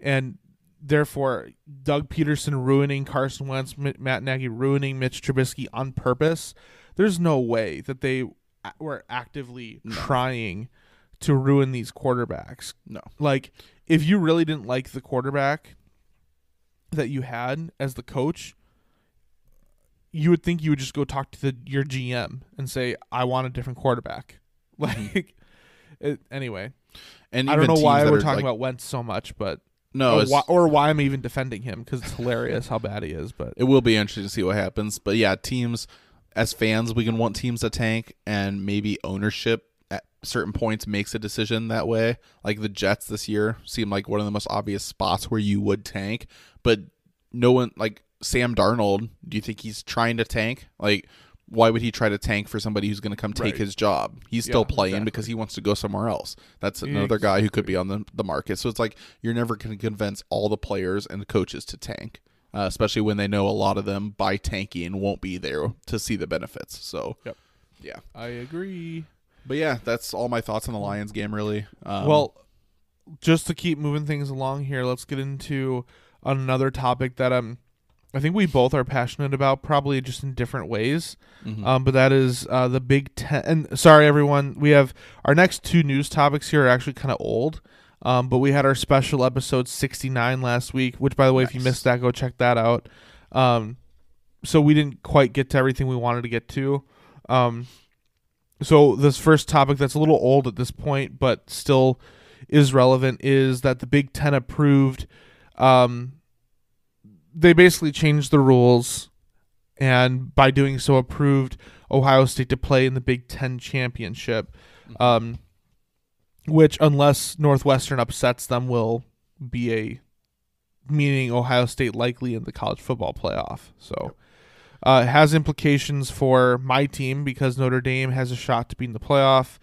And therefore, Doug Pederson ruining Carson Wentz, Matt Nagy ruining Mitch Trubisky on purpose. There's no way that they were actively trying to ruin these quarterbacks. No. Like, if you really didn't like the quarterback that you had as the coach, you would think you would just go talk to the your GM and say, "I want a different quarterback." Mm-hmm. Like, it, anyway, And I don't know why we're talking like- about Wentz so much, but no, or, why, or why I'm even defending him because it's hilarious how bad he is. But it will be interesting to see what happens. But yeah, teams as fans, we can want teams to tank, and maybe ownership certain points makes a decision that way. Like the Jets this year seem like one of the most obvious spots where you would tank, but no one like Sam Darnold. Do you think he's trying to tank? Like, why would he try to tank for somebody who's going to come take Right. his job? He's still Yeah, playing exactly. because he wants to go somewhere else. That's another guy who could be on the, the market. So it's like you're never going to convince all the players and the coaches to tank, uh, especially when they know a lot of them by tanking won't be there to see the benefits. So, Yep. yeah. I agree. But yeah, that's all my thoughts on the Lions game, really. Um, well, just to keep moving things along here, let's get into another topic that um, I think we both are passionate about, probably just in different ways. mhm. Um, but that is uh, the Big Ten. And sorry, everyone, we have our next two news topics here are actually kind of old. Um, but we had our special episode 69 last week, which, by the way, if you missed that, go check that out. Um, so we didn't quite get to everything we wanted to get to. Um, so this first topic that's a little old at this point, but still is relevant, is that the Big Ten approved. Um, they basically changed the rules, and by doing so, approved Ohio State to play in the Big Ten championship. Um, which, unless Northwestern upsets them, will be a meaning Ohio State likely in the college football playoff. So uh, has implications for my team because Notre Dame has a shot to be in the playoff.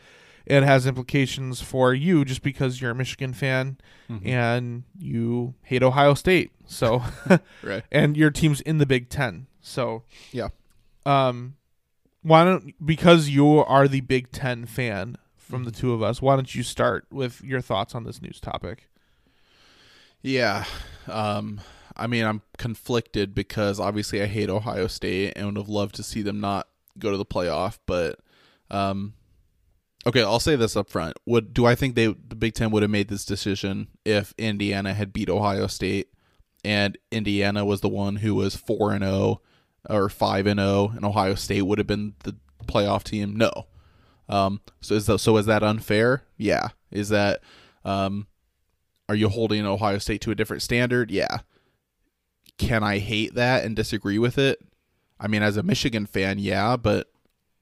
It has implications for you just because you're a Michigan fan Mm-hmm. and you hate Ohio State. So Right. and your team's in the Big Ten. So Yeah. um, why don't because you are the Big Ten fan from the two of us, why don't you start with your thoughts on this news topic? Yeah. Um, I mean, I'm conflicted because obviously I hate Ohio State and would have loved to see them not go to the playoff. But, um, okay, I'll say this up front. Would do I think they the Big Ten would have made this decision if Indiana had beat Ohio State and Indiana was the one who was four and zero or five and zero, and Ohio State would have been the playoff team? No. Um, so is that, so is that unfair? Yeah. Is that um, are you holding Ohio State to a different standard? Yeah. Can I hate that and disagree with it? I mean, as a Michigan fan, yeah, but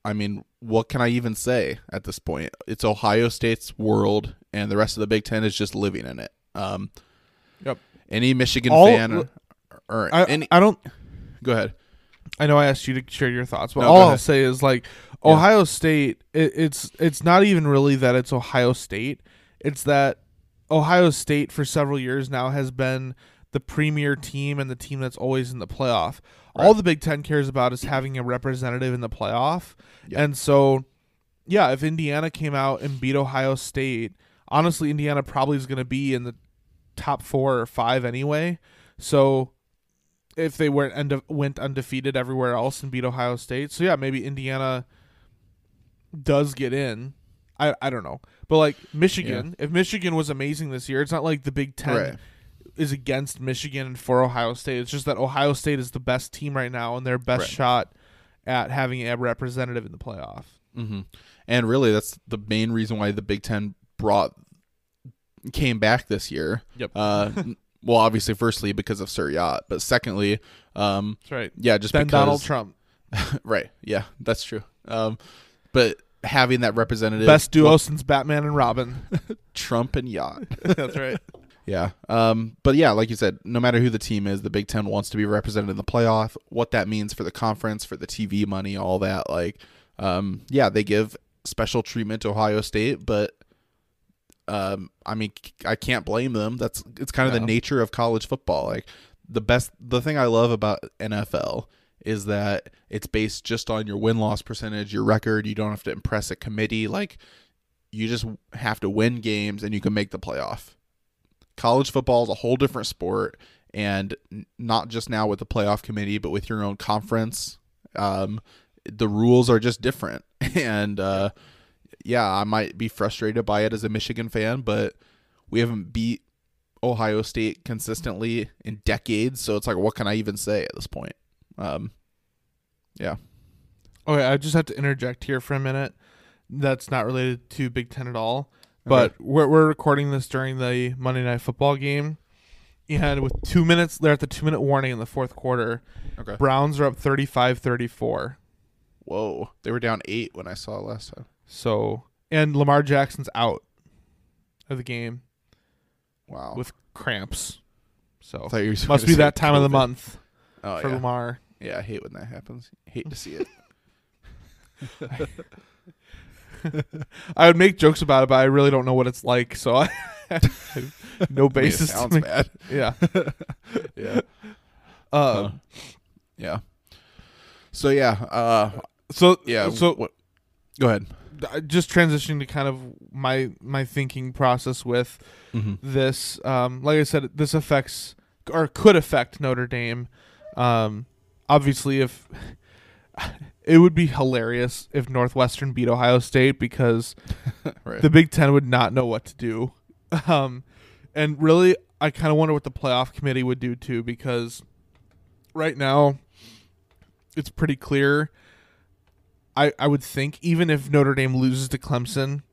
I mean, what can I even say at this point? It's Ohio State's world, and the rest of the Big Ten is just living in it. Um, Yep. Any Michigan All- fan or, or I, any, I don't go ahead. I know I asked you to share your thoughts, but No, all I'll say is like Yeah. Ohio State. It, it's it's not even really that it's Ohio State. It's that Ohio State for several years now has been the premier team and the team that's always in the playoff. All the Big Ten cares about is having a representative in the playoff, Yeah. and so yeah, if Indiana came out and beat Ohio State, honestly, Indiana probably is going to be in the top four or five anyway. So if they went unde- went undefeated everywhere else and beat Ohio State, so yeah, maybe Indiana does get in. I I don't know, but like Michigan, if Michigan was amazing this year, it's not like the Big Ten Right. Is against Michigan and for Ohio State. It's just that Ohio State is the best team right now and their best Right. shot at having a representative in the playoff. hmm And really, that's the main reason why the Big Ten brought came back this year. Yep. Uh, well, obviously, firstly because of Sir Yacht, but secondly, um, That's right. yeah, just Then because Donald Trump, right? Yeah, that's true. Um, but having that representative, best duo well, since Batman and Robin. Trump and Yacht. That's right. Yeah. Um, but yeah, like you said, no matter who the team is, the Big Ten wants to be represented in the playoff. What that means for the conference, for the TV money, all that. Like, um, yeah, they give special treatment to Ohio State, but um, I mean, I can't blame them. That's it's kind of No. the nature of college football. Like the best, the thing I love about NFL is that it's based just on your win loss percentage, your record. You don't have to impress a committee. Like you just have to win games and you can make the playoff college football is a whole different sport and not just now with the playoff committee but with your own conference um, the rules are just different and uh, yeah i might be frustrated by it as a michigan fan but we haven't beat ohio state consistently in decades so it's like what can i even say at this point um, yeah Okay, I just have to interject here for a minute. That's not related to Big Ten at all. But we're we're recording this during the Monday Night Football game, and with two minutes, they're at the two minute warning in the fourth quarter. okay Browns are up 35-34. whoa they were down eight when i saw last time So and Lamar Jackson's out of the game wow with cramps. So must be that time of the month oh, for yeah. Lamar. Yeah, I hate when that happens. Hate to see it. I would make jokes about it, but I really don't know what it's like. So I no I mean, basis. sounds make- bad. Yeah. Yeah. Uh, Yeah. So yeah. Uh. so Yeah. So what? Go ahead. uh, just transitioning to kind of my my thinking process with Mm-hmm. this. Um, like I said, this affects or could affect Notre Dame. Um, obviously, if it would be hilarious if Northwestern beat Ohio State because Right. the Big Ten would not know what to do. Um, and really, I kind of wonder what the playoff committee would do too, because right now it's pretty clear. I I would think even if Notre Dame loses to Clemson,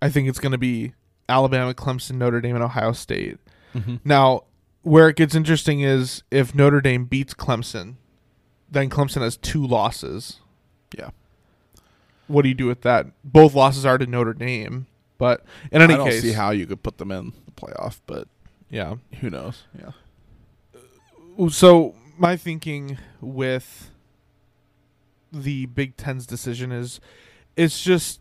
I think it's going to be Alabama, Clemson, Notre Dame, and Ohio State. Mm-hmm. Now, where it gets interesting is if Notre Dame beats Clemson, then Clemson has two losses. Yeah. What do you do with that? Both losses are to Notre Dame, but in any I don't case, see how you could put them in the playoff, but yeah. who knows? Yeah. So my thinking with the Big Ten's decision is, it's just,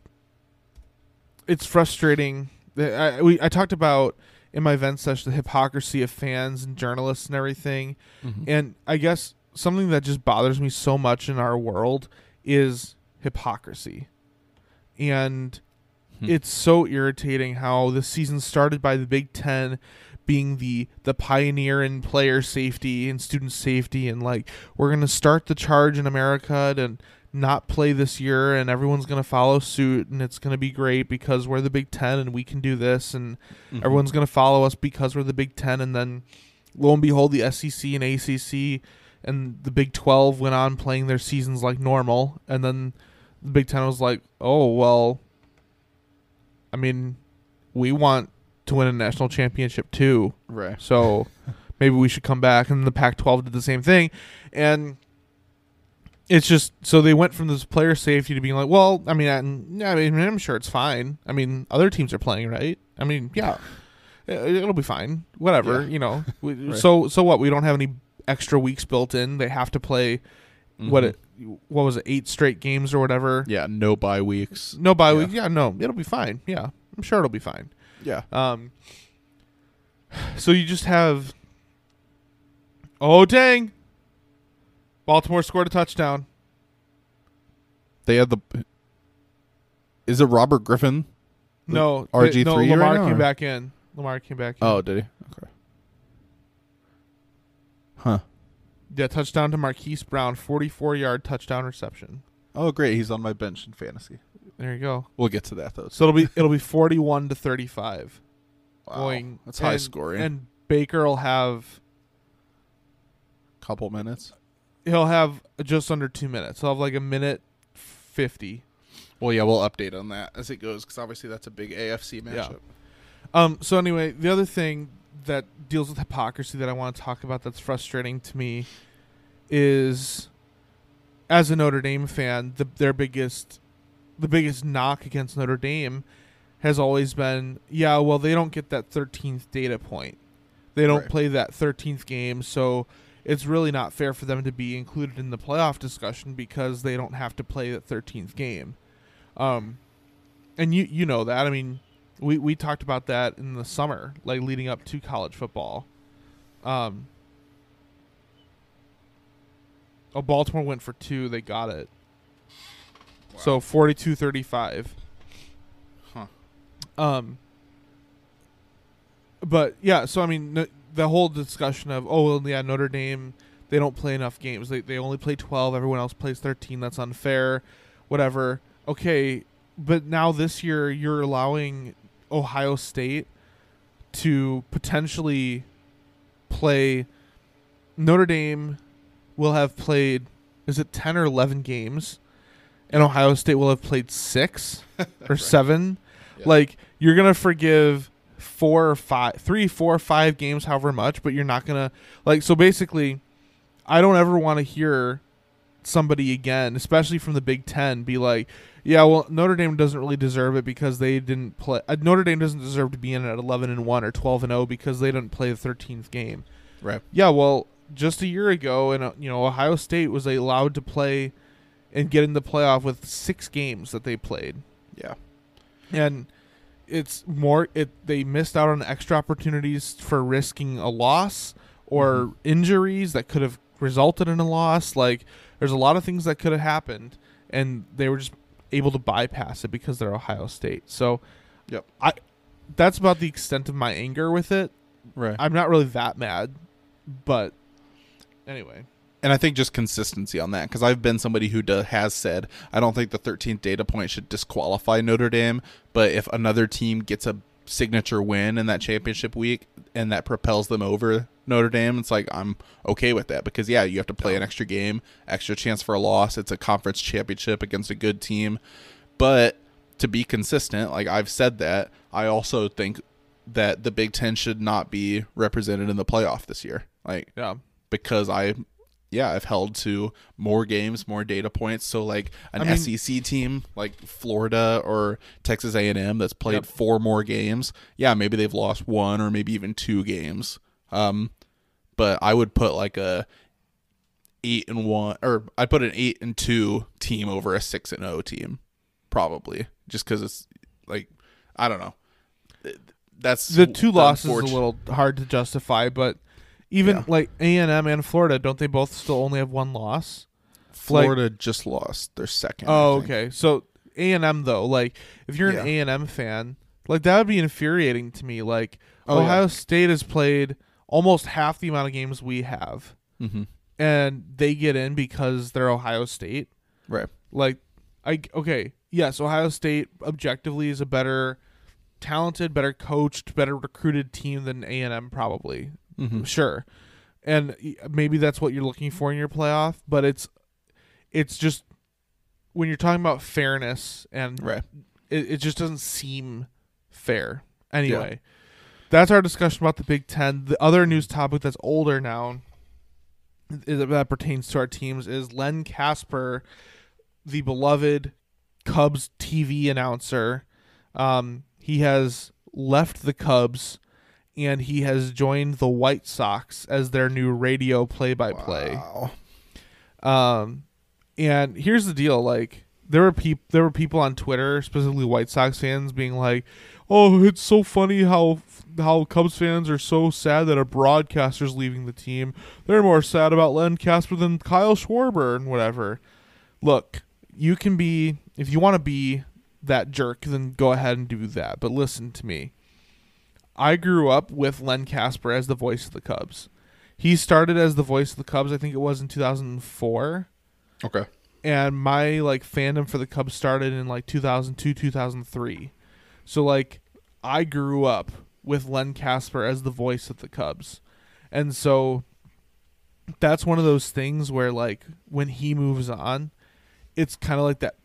it's frustrating. I, we I talked about in my event session the hypocrisy of fans and journalists and everything, Mm-hmm. and I guess something that just bothers me so much in our world is hypocrisy, and Hmm. it's so irritating how the season started by the Big Ten being the the pioneer in player safety and student safety and like we're gonna start the charge in America to not play this year and everyone's gonna follow suit and it's gonna be great because we're the Big Ten and we can do this and Mhm. everyone's gonna follow us because we're the Big Ten and then lo and behold the SEC and ACC and the Big Twelve went on playing their seasons like normal and then the Big Ten was like, oh well I mean, we want to win a national championship too. right. So maybe we should come back. And the Pac 12 did the same thing. And it's just so they went from this player safety to being like, well, I mean, I, I mean, I'm sure it's fine. I mean, other teams are playing, right? I mean, yeah, it- it'll be fine. Whatever, Yeah. you know. Right. So so what? We don't have any extra weeks built in. They have to play what Mhm. it what was it eight straight games or whatever. Yeah, no bye weeks. No bye Yeah. week. Yeah, no, it'll be fine. Yeah, I'm sure it'll be fine. Yeah. Um, so you just have. Oh dang! Baltimore scored a touchdown. They had the Is it Robert Griffin? No, RG3 they- no, right Lamar now, came back in. Lamar came back. In. Oh, did he? Okay. Huh. yeah, touchdown to Marquise Brown, forty-four yard touchdown reception. Oh, great. He's on my bench in fantasy. There you go. We'll get to that though. So it'll be it'll be forty-one to thirty-five. Wow. Going That's high and- scoring. and Baker will have couple minutes. he'll have just under two minutes. He'll have like a minute fifty. Well, yeah, we'll update on that as it goes because obviously that's a big AFC matchup. Um. So anyway, the other thing that deals with hypocrisy that I want to talk about that's frustrating to me is, as a Notre Dame fan, the, their biggest, the biggest knock against Notre Dame has always been, yeah, well, they don't get that 13th data point. They don't Right. play that 13th game, so it's really not fair for them to be included in the playoff discussion because they don't have to play that 13th game. Um, and you you know that. I mean, we we talked about that in the summer, like leading up to college football. Um. Oh, Baltimore went for two. They got it. So 42-35. Huh. Um. But yeah, so I mean, n- the whole discussion of oh well, yeah, Notre Dame they don't play enough games. They they only play twelve. Everyone else plays thirteen. That's unfair. Whatever. Okay, but now this year you're allowing Ohio State to potentially play Notre Dame will have played is it 10 or 11 games and Ohio State will have played 6 or 7 Yeah. like you're going to forgive four or five three four five games however much but you're not going to like so basically I don't ever want to hear somebody again especially from the Big 10 be like yeah, well, Notre Dame doesn't really deserve it because they didn't play. Uh, Notre Dame doesn't deserve to be in at eleven and one or twelve and zero because they didn't play the thirteenth game. Right. Yeah, well, just a year ago, and uh, you know, Ohio State was allowed to play and get in the playoff with six games that they played, Yeah. and it's more. It they missed out on extra opportunities for risking a loss or Mhm. injuries that could have resulted in a loss. Like, there's a lot of things that could have happened, and they were just able to bypass it because they're Ohio State. So, Yep. I that's about the extent of my anger with it. Right. I'm not really that mad, but anyway, and I think just consistency on that because I've been somebody who do, has said I don't think the 13th data point should disqualify Notre Dame, but if another team gets a signature win in that championship week and that propels them over Notre Dame, it's like I'm okay with that because yeah, you have to play an extra game, extra chance for a loss. It's a conference championship against a good team. But to be consistent, like I've said that, I also think that the Big 10 should not be represented in the playoff this year. Like Yeah. because I yeah, I've held to more games, more data points. So like an I mean- SEC team like Florida or Texas A&M that's played Yep. four more games, yeah, maybe they've lost one or maybe even two games. Um but I would put like a 8 and 1 or I'd put an 8 and 2 team over a 6 and 0 team probably just cuz it's like I don't know. That's The two losses is a little hard to justify, but even Yeah. like A and M and Florida, don't they both still only have one loss? Florida just lost their second. Oh, okay. So A and M though, like if you're an A and M fan, like that would be infuriating to me. Like Oh, yeah. Ohio State has played almost half the amount of games we have, Mm-hmm. and they get in because they're Ohio State. Right. Like, I okay, yes, Ohio State objectively is a better, talented, better coached, better recruited team than A and M probably. Mm-hmm. Sure, and maybe that's what you're looking for in your playoff, but it's, it's just when you're talking about fairness and Right. it, it just doesn't seem fair. Anyway, that's our discussion about the Big Ten. The other news topic that's older now is, that pertains to our teams is Len Kasper, the beloved Cubs TV announcer. Um, he has left the Cubs and he has joined the White Sox as their new radio play-by-play. Wow. Um, and here's the deal: like there were peop- there were people on Twitter, specifically White Sox fans, being like, "Oh, it's so funny how how Cubs fans are so sad that a broadcaster's leaving the team. They're more sad about Len Kasper than Kyle Schwarber and whatever." Look, you can be if you want to be that jerk, then go ahead and do that. But listen to me. I grew up with Len Kasper as the voice of the Cubs. He started as the voice of the Cubs. I think it was in 2004 Okay. and my like fandom for the Cubs started in like 2002 2003 so like I grew up with Len Kasper as the voice of the Cubs and so that's one of those things where like when he moves on it's kind of like that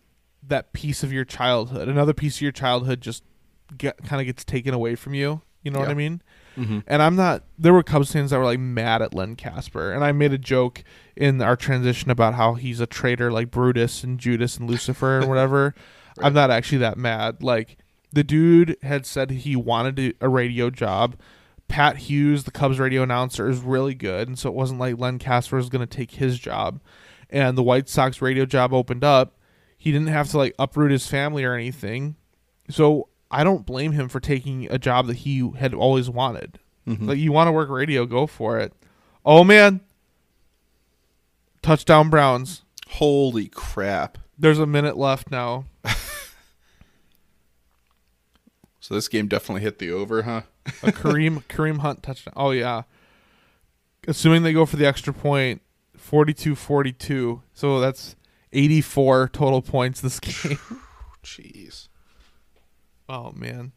that piece of your childhood another piece of your childhood just get kind of gets taken away from you you know what I mean Mm-hmm. and I'm not. There were Cubs fans that were like mad at Len Kasper, and I made a joke in our transition about how he's a traitor like Brutus and Judas and Lucifer and whatever. I'm not actually that mad. Like the dude had said he wanted to, a radio job. Pat Hughes, the Cubs radio announcer, is really good, and so it wasn't like Len Kasper was going to take his job. And the White Sox radio job opened up. He didn't have to like uproot his family or anything. So I don't blame him for taking a job that he had always wanted. Mhm. Like you want to work radio, go for it. Oh man. Touchdown Browns. Holy crap! There's a minute left now. So this game definitely hit the over, huh? A Kareem Kareem Hunt touchdown. Oh yeah. Assuming they go for the extra point, 42-42. So that's 84 total points this game. Jeez. Oh man.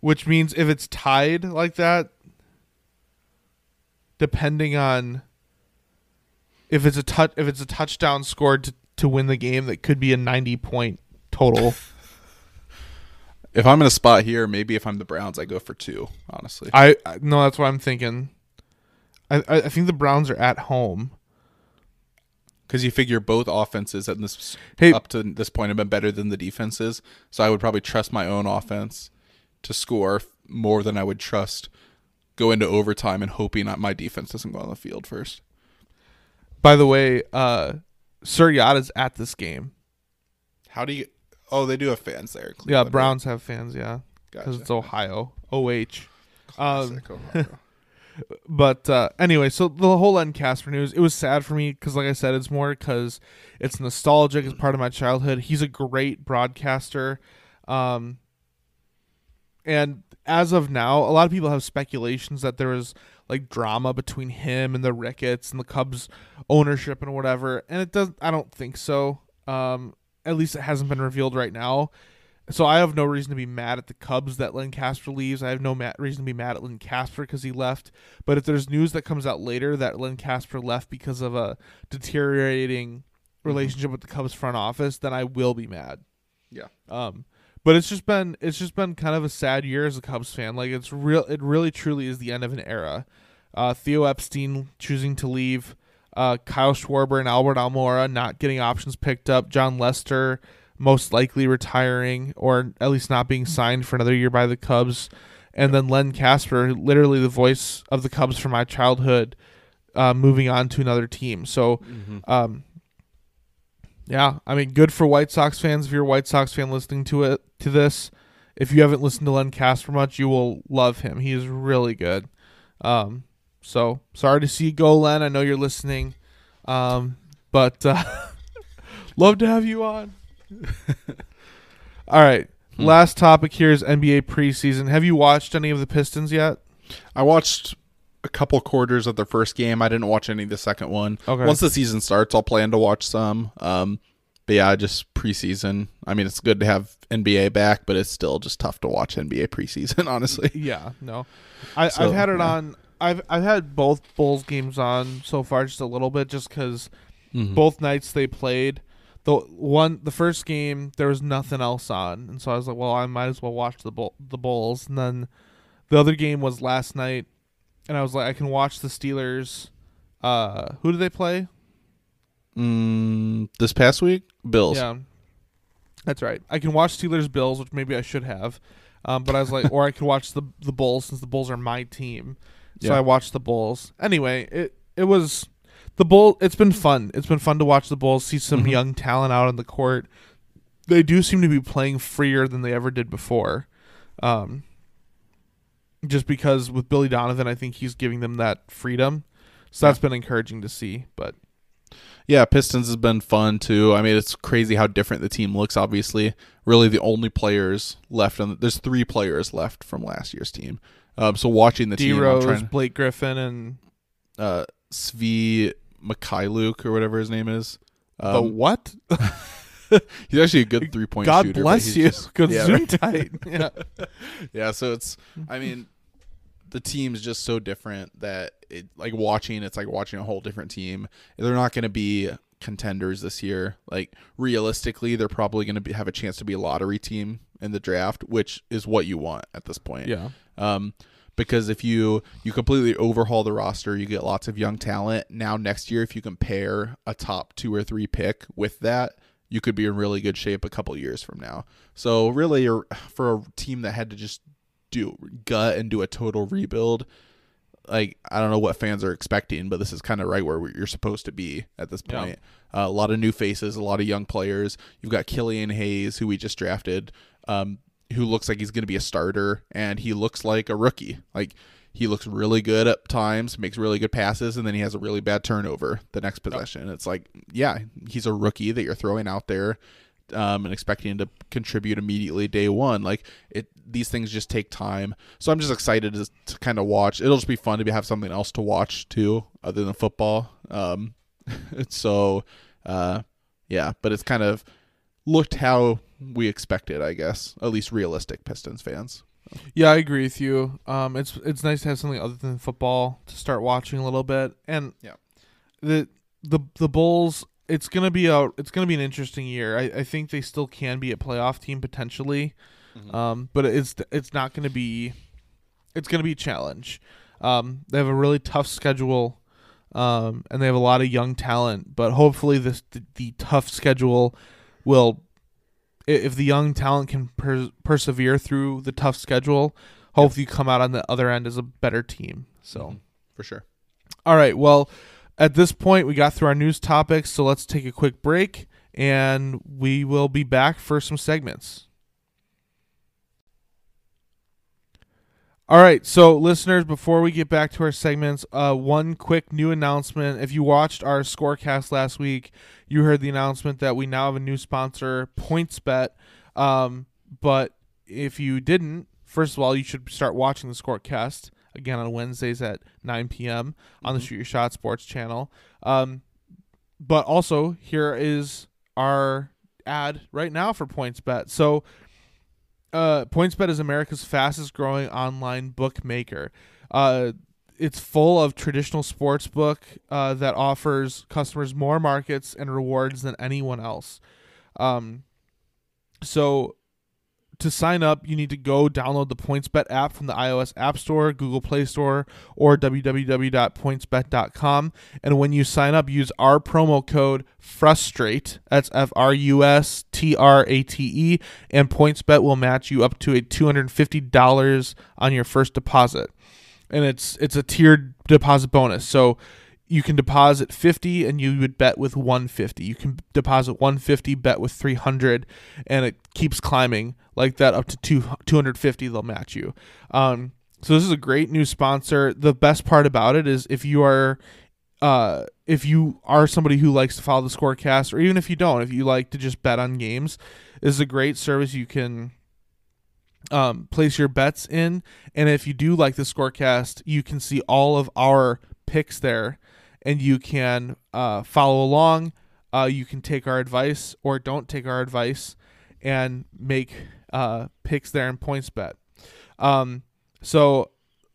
Which means if it's tied like that, depending on if it's a touch if it's a touchdown scored to, to win the game, that could be a ninety point total. If I'm in a spot here, maybe if I'm the Browns, I go for two. Honestly, I, I no, that's what I'm thinking. I, I think the Browns are at home. because you figure both offenses at this Hey- up to this point have been better than the defenses. So I would probably trust my own offense to score more than I would trust go into overtime and hoping that my defense doesn't go on the field first. By the way, uh Sir is at this game. How do you? Oh, they do have fans there. Yeah, Cleveland? Browns have fans, yeah. Because Gotcha. it's Ohio. OH. Um, Classic Ohio. But uh, anyway, so the whole Len Kasper news, it was sad for me because, like I said, it's more because it's nostalgic. It's part of my childhood. He's a great broadcaster. Um, and as of now, a lot of people have speculations that there was like drama between him and the Ricketts and the Cubs ownership and whatever. And it does. I don't think so. Um, at least it hasn't been revealed right now. so I have no reason to be mad at the Cubs that Len Kasper leaves. I have no ma- reason to be mad at Len Kasper because he left. But if there's news that comes out later that Len Kasper left because of a deteriorating relationship with the Cubs front office, then I will be mad. Yeah. Um, but it's just been it's just been kind of a sad year as a Cubs fan. Like it's real. It really truly is the end of an era. Uh, Theo Epstein choosing to leave. Uh, Kyle Schwarber and Albert Almora not getting options picked up. Jon Lester most likely retiring or at least not being signed for another year by the Cubs. And then Len Kasper, literally the voice of the Cubs from my childhood, uh, moving on to another team. So, um, yeah, I mean, good for White Sox fans. If you're a White Sox fan listening to it to this, if you haven't listened to Len Kasper much, you will love him. He is really good. Um, so sorry to see you go, Len. I know you're listening, um, but uh, love to have you on. All right. Last topic here is NBA preseason. Have you watched any of the Pistons yet? I watched a couple quarters of the first game. I didn't watch any of the second one. Okay. Once the season starts, I'll plan to watch some. Um, but yeah, just preseason. I mean, it's good to have NBA back, but it's still just tough to watch NBA preseason, honestly. Yeah, no. I, So, I've had it yeah. on. I've I've had both Bulls games on so far, just a little bit, just because Mhm. both nights they played. The one, the first game, there was nothing else on, and so I was like, well, I might as well watch the Bull, the Bulls. And then the other game was last night, and I was like, I can watch the Steelers. Uh, who did they play? Mm, this past week, Bills. Yeah, that's right. I can watch Steelers Bills, which maybe I should have, um, but I was like, or I could watch the the Bulls since the Bulls are my team. So Yeah. I watched the Bulls. Anyway, it it was the Bull. It's been fun. It's been fun to watch the Bulls see some Mhm. young talent out on the court. They do seem to be playing freer than they ever did before. Um, just because with Billy Donovan, I think he's giving them that freedom. So that's been encouraging to see. But Yeah, Pistons has been fun too. I mean, it's crazy how different the team looks. Obviously, really the only players left on. The, there's three players left from last year's team. Um, so watching the D team, I'm Rose, trying, Blake Griffin, and uh, Svi Mykhailiuk or whatever his name is. the Um, what? he's actually a good three point God shooter. bless you. just- Good yeah, zoom right. tight. Yeah. yeah, so it's. I mean, the team's just so different that it like watching. It's like watching a whole different team. They're not going to be contenders this year. Like realistically, they're probably going to have a chance to be a lottery team in the draft, which is what you want at this point. Yeah. Um, because if you you completely overhaul the roster, you get lots of young talent. Now next year, if you can pair a top two or three pick with that, you could be in really good shape a couple years from now. So really, you're, for a team that had to just do gut and do a total rebuild, like I don't know what fans are expecting, but this is kind of right where you're supposed to be at this Yeah. point. Uh, a lot of new faces, a lot of young players. You've got Killian Hayes, who we just drafted, um, who looks like he's going to be a starter, and he looks like a rookie. Like he looks really good at times, makes really good passes, and then he has a really bad turnover the next possession. It's like, yeah, he's a rookie that you're throwing out there. Um, and expecting him to contribute immediately day one, like it, these things just take time. So I'm just excited to, to kind of watch. It'll just be fun to have something else to watch too, other than football. Um, so, uh, yeah, but it's kind of looked how we expected, I guess. At least realistic Pistons fans. Yeah, I agree with you. Um, it's it's nice to have something other than football to start watching a little bit. And Yeah. the the the Bulls. It's gonna be a it's gonna be an interesting year. I, I think they still can be a playoff team potentially, um, but it's it's not gonna be it's gonna be a challenge. Um, they have a really tough schedule, um, and they have a lot of young talent. But hopefully, this the, the tough schedule will if the young talent can per- persevere through the tough schedule, hopefully you come out on the other end as a better team. So, Mhm. For sure. all right. Well, at this point, we got through our news topics, so let's take a quick break, and we will be back for some segments. All right, so listeners, before we get back to our segments, uh, one quick new announcement. If you watched our scorecast last week, you heard the announcement that we now have a new sponsor, PointsBet. Um, but if you didn't, first of all, you should start watching the scorecast again on Wednesdays at 9 p.m. on the Shoot Your Shot Sports channel. Um, but also, here is our ad right now for PointsBet. So uh, PointsBet is America's fastest growing online bookmaker. Uh, it's full of traditional sports book uh, that offers customers more markets and rewards than anyone else. Um, so to sign up, you need to go download the PointsBet app from the iOS App Store, Google Play Store, or www.pointsbet.com. And when you sign up, use our promo code FRUSTRATE. That's F R U S T R A T E. And PointsBet will match you up to a $250 on your first deposit. And it's it's a tiered deposit bonus. So you can deposit 50 and you would bet with 150 you can deposit 150 bet with 300 and it keeps climbing like that up to two, 250 they'll match you. Um, so this is a great new sponsor. The best part about it is if you are uh, if you are somebody who likes to follow the scorecast or even if you don't if you like to just bet on games this is a great service you can um, place your bets in. And if you do like the scorecast you can see all of our picks there and you can uh, follow along. Uh, you can take our advice or don't take our advice and make uh, picks there in PointsBet. Um, so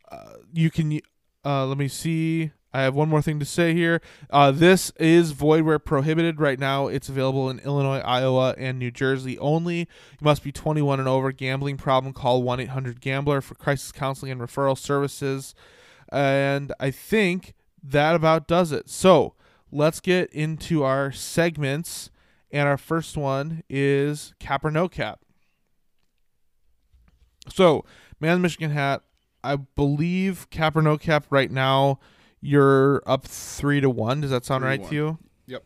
uh, you can. Uh, let me see. I have one more thing to say here. Uh, this is void where prohibited right now. It's available in Illinois, Iowa, and New Jersey only. You must be 21 and over. Gambling problem? Call 1 800 Gambler for crisis counseling and referral services. And I think that about does it. So let's get into our segments. And our first one is cap or no cap. So, man, Michigan hat. I believe cap or no cap right now. You're up three to one. Does that sound right to, to you? Yep.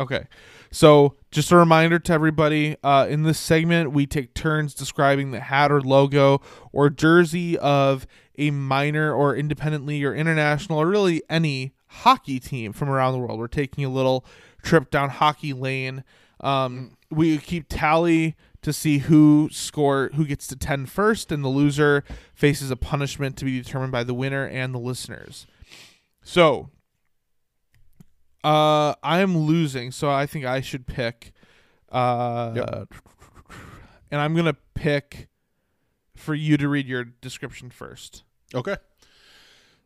Okay. So, just a reminder to everybody uh, in this segment, we take turns describing the hat or logo or jersey of a minor or independent league or international or really any hockey team from around the world. We're taking a little trip down hockey lane. Um, we keep tally to see who score who gets to 10 first and the loser faces a punishment to be determined by the winner and the listeners. So, uh I am losing, so I think I should pick uh yep. and I'm going to pick for you to read your description first. Okay.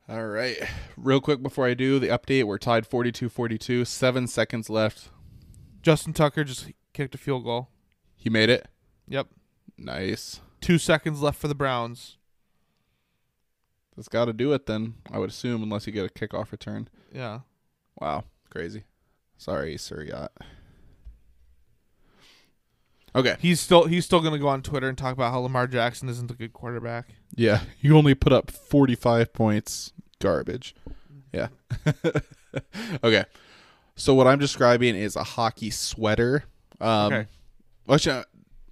All right. Real quick before I do the update, we're tied 42 42, seven seconds left. Justin Tucker just kicked a field goal. He made it? Yep. Nice. Two seconds left for the Browns. That's got to do it then, I would assume, unless you get a kickoff return. Yeah. Wow. Crazy. Sorry, Sir Yacht. Okay. He's still he's still gonna go on Twitter and talk about how Lamar Jackson isn't a good quarterback. Yeah. You only put up forty five points. Garbage. Yeah. okay. So what I'm describing is a hockey sweater. Um okay. actually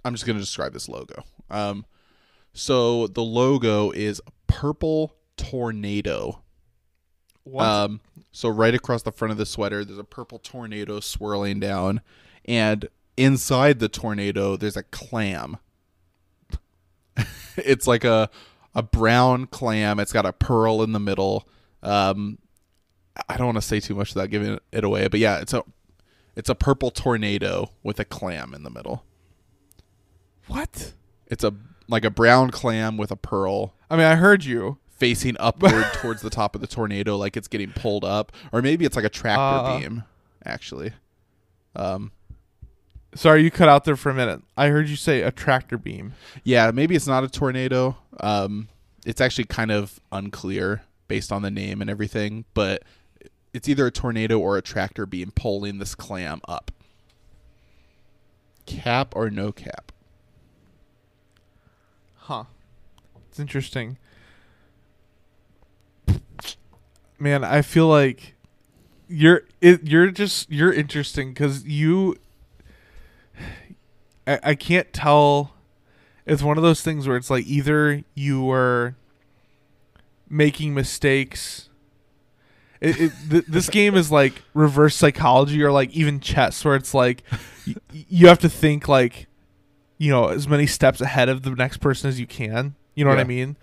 I'm just gonna describe this logo. Um so the logo is a purple tornado. What? Um so right across the front of the sweater there's a purple tornado swirling down and inside the tornado there's a clam. It's like a a brown clam. It's got a pearl in the middle. Um i don't want to say too much without giving it away but yeah it's a it's a purple tornado with a clam in the middle. What? It's a like a brown clam with a pearl. I mean i heard you. Facing upward towards the top of the tornado like it's getting pulled up. Or maybe it's like a tractor uh, beam actually. Um Sorry, you cut out there for a minute. I heard you say a tractor beam. Yeah, maybe it's not a tornado. Um, it's actually kind of unclear based on the name and everything, but it's either a tornado or a tractor beam pulling this clam up. Cap or no cap? Huh. It's interesting. Man, I feel like you're it, you're just you're interesting cuz you I, I can't tell. It's one of those things where it's like either you were making mistakes. It, it th- this game is like reverse psychology or like even chess, where it's like y- you have to think like you know as many steps ahead of the next person as you can. You know yeah. what I mean?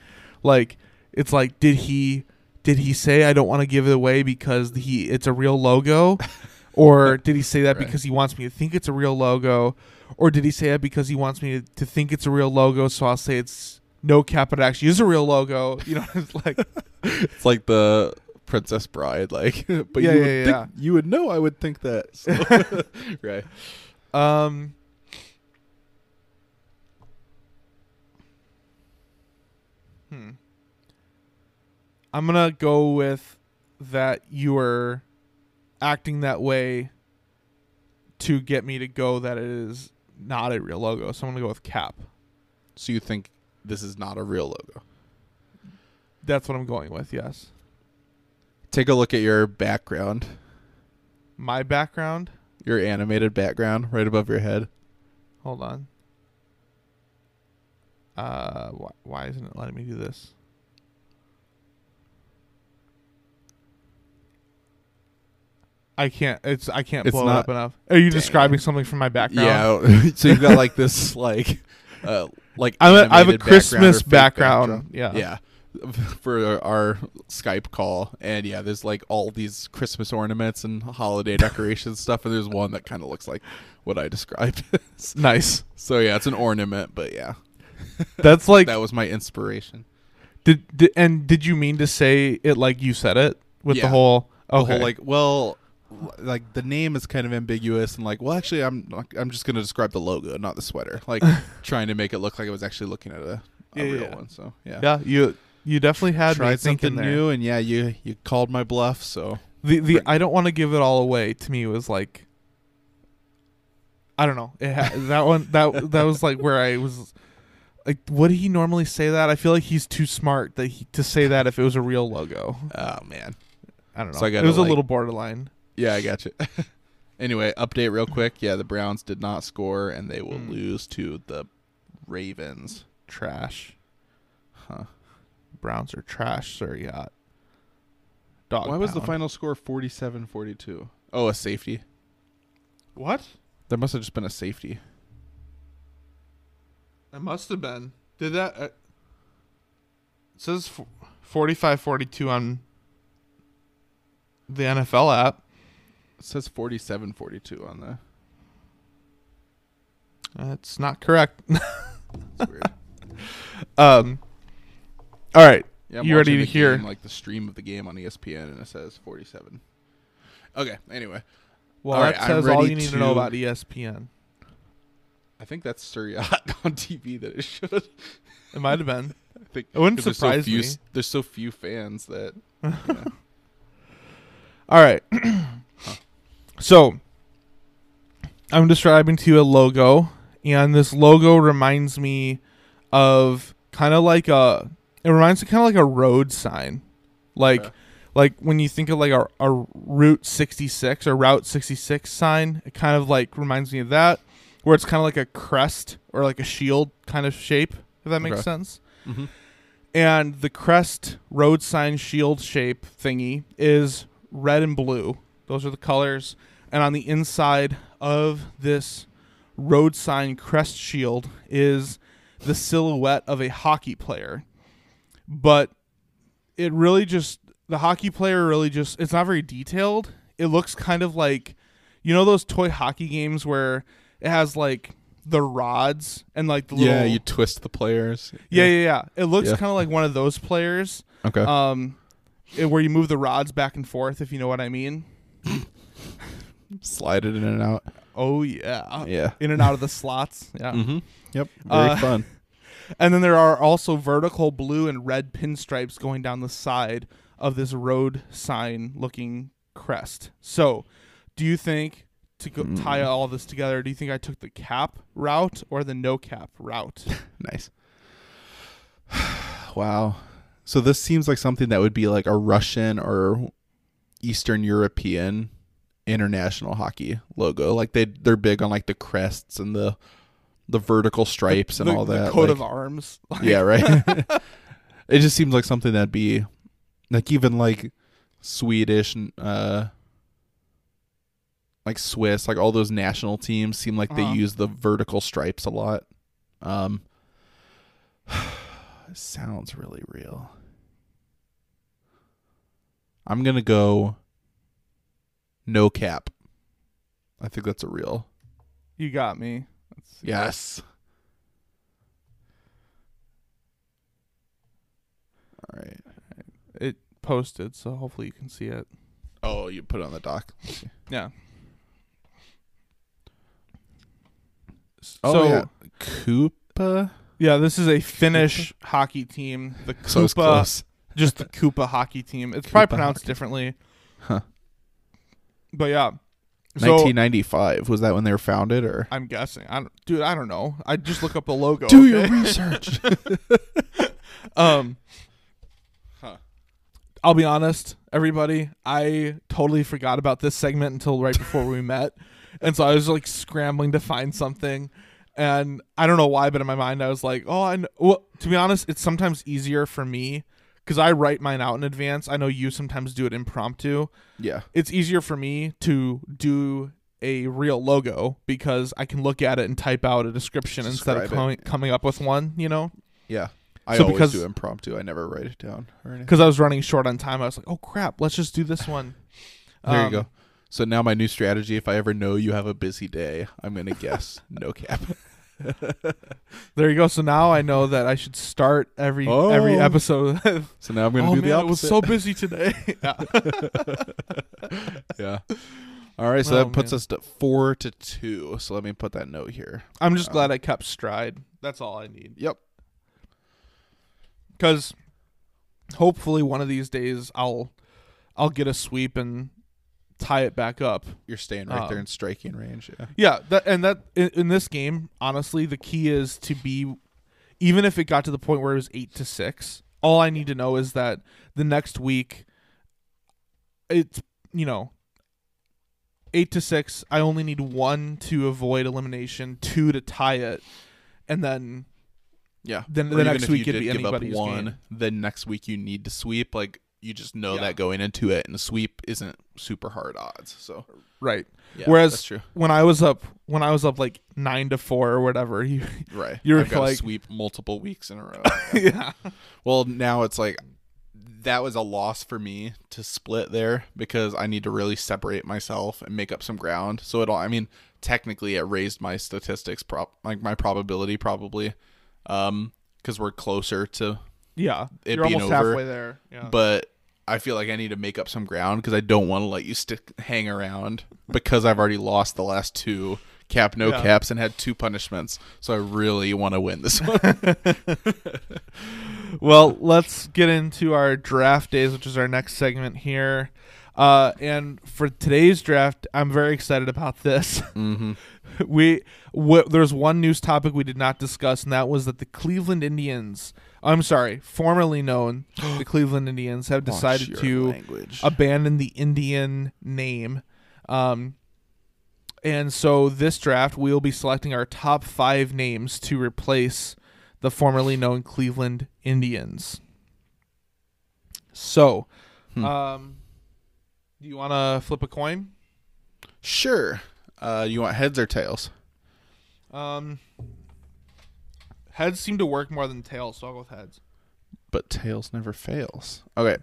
Like it's like did he did he say I don't want to give it away because he it's a real logo? Or did he say that Right. because he wants me to think it's a real logo? Or did he say that because he wants me to, to think it's a real logo? So I'll say it's no cap, but it actually is a real logo. You know, it's like It's like the Princess Bride, like, but Yeah, you would yeah, you would know. I would think that, so. right? Um. Hmm. I'm gonna go with that you were acting that way to get me to go that it is not a real logo. So I'm gonna go with cap. So you think this is not a real logo? That's what I'm going with. Yes. Take a look at your background, My background. your animated background, right above your head. Hold on. Uh, why, why isn't it letting me do this? I can't. It's I can't It's blow it up enough. Are you Dang. describing something from my background? Yeah. so you've got like this, like, uh, like I'm a, I have a animated background Christmas background. Yeah. yeah for our Skype call and yeah there's like all these Christmas ornaments and holiday decorations stuff and there's one that kind of looks like what I described Nice. so yeah it's an ornament but yeah That's like that was my inspiration did, did and did you mean to say it like you said it with the Yeah. whole the whole like well like the name is kind of ambiguous and like well actually I'm I'm just going to describe the logo not the sweater like trying to make it look like I was actually looking at a, a Yeah, real yeah. one so yeah yeah you you definitely had tried something there. new and yeah you you called my bluff so The the Bring- I don't want to give it all away. To me, was like, I don't know. It ha- that one that that was like where I was like, would he normally say that? I feel like he's too smart that he, to say that if it was a real logo. oh man I don't know. So I it gotta, was a like- little borderline. Yeah, I got you. anyway, update real quick. Yeah, the Browns did not score, and they will Mm. lose to the Ravens. Trash. Huh. Browns are trash, sir. Yacht. Dog. Why was the final score 47-42? Oh, a safety. What? There must have just been a safety. It must have been. Did that? Uh, it says f- 45-42 on the NFL app. It says 47-42 on the. That's not correct. It's weird. um. All right. Yeah, I'm You ready to hear- game, like the stream of the game on ESPN, and it says 47. Okay. Anyway, Well, All that right, says all you need to know about ESPN. I think that's Sir on TV that it should. It might have been. I think It wouldn't 'cause there's surprise so few, me. There's so few fans that. All right. so, I'm describing to you a logo, and this logo reminds me of kind of like a. It reminds me kind of like a road sign, like Okay. like when you think of like a, a Route 66 or Route 66 sign. It kind of like reminds me of that, where it's kind of like a crest or like a shield kind of shape. If that makes Okay. sense. Mhm. And the crest road sign shield shape thingy is red and blue. Those are the colors. And on the inside of this road sign crest shield is the silhouette of a hockey player. But it really just the hockey player really just it's not very detailed. It looks kind of like you know those toy hockey games where it has like the rods and like the little Yeah, you twist the players. yeah, yeah, yeah. It looks Yeah. kind of like one of those players, Okay. um, it- where you move the rods back and forth, if you know what I mean. Slide it in and out. Oh yeah, Yeah. in and out of the slots. Yeah, Mm-hmm. Yep. Very Uh, fun. and then there are also vertical blue and red pinstripes going down the side of this road sign looking crest. So, do you think to go, tie Mm. all this together? Do you think I took the cap route or the no cap route? Nice. wow. So this seems like something that would be like a Russian or Eastern European international hockey logo. Like they they're big on like the crests and the the vertical stripes and the, all the that. coat like- of arms. yeah, right. it just seems like something that'd be like even like Swedish and uh like Swiss, like all those national teams seem like Uh-huh. they use the vertical stripes a lot. Um sounds really real. I'm going to go no cap. I think that's a real. You got me. Yes. All right. It posted, so hopefully you can see it. Oh, you put it on the dock. Yeah. Oh so yeah, Koopa. yeah, this is a Finnish hockey team. The So Koopa, close. just the Koopa hockey team. It's probably pronounced hockey. differently. Huh. But yeah. So 1995 was that when they were founded, or I'm guessing. I don't, dude, I don't know. I just look up the logo. do your research? Um, Huh. I'll be honest, everybody. I totally forgot about this segment until right before we met, and so I was like scrambling to find something, and I don't know why, but in my mind I was like, oh, I know. well. To be honest, it's sometimes easier for me because I write mine out in advance. I know you sometimes do it impromptu. yeah, It's easier for me to do a real logo because I can look at it and type out a description instead of Describe it. coming, up with one. You know. yeah. I So always because- do impromptu. I never write it down because I was running short on time. I was like, "Oh crap, let's just do this one." There Um, you go. So now my new strategy: if I ever know you have a busy day, I'm gonna guess no cap. There you go. So now I know that I should start every every Oh. episode. So now I'm gonna oh do man, the it was so busy today. yeah. yeah. All right, so Oh, that puts man. us to four to two. So let me put that note here. I'm just Um, glad I kept stride. That's all I need. Yep. Because hopefully one of these days I'll I'll get a sweep and tie it back up. You're staying right there Um, in striking range. Yeah. Yeah, that and that in, in this game, honestly, the key is to be even if it got to the point where it was 8 to 6, all I need to know is that the next week it's, you know, 8 to 6, I only need 1 to avoid elimination, 2 to tie it, and then Yeah. Then Or the next week you it'd be anybody's one, game. then next week you need to sweep. Like you just know Yeah. that going into it, and the sweep isn't super hard odds. So right. yeah, Whereas- true. When I was up when I was up like 9 to 4 or whatever, you Right. You're I've like- sweep multiple weeks in a row. yeah. well, now it's like that was a loss for me to split there because I need to really separate myself and make up some ground. So it all. I mean, technically, it raised my statistics, prop like my probability probably, um, because we're closer to Yeah. It You're being almost over, halfway there. Yeah. but I feel like I need to make up some ground because I don't want to let you stick hang around because I've already lost the last two cap no Yeah. caps and had two punishments. So I really want to win this one. Well, let's get into our draft days, which is our next segment here. Uh, and for today's draft, I'm very excited about this. mm-hmm. we w- there's one news topic we did not discuss, and that was that the Cleveland Indians, I'm sorry, formerly known the Cleveland Indians, have decided to language. abandon the Indian name. Um, and so this draft, we'll be selecting our top five names to replace the formerly known Cleveland Indians. So, Hmm. um, do you want to flip a coin? Sure. Uh, you want heads or tails? Um, heads seem to work more than tails, so I'll go with heads. But tails never fails. Okay.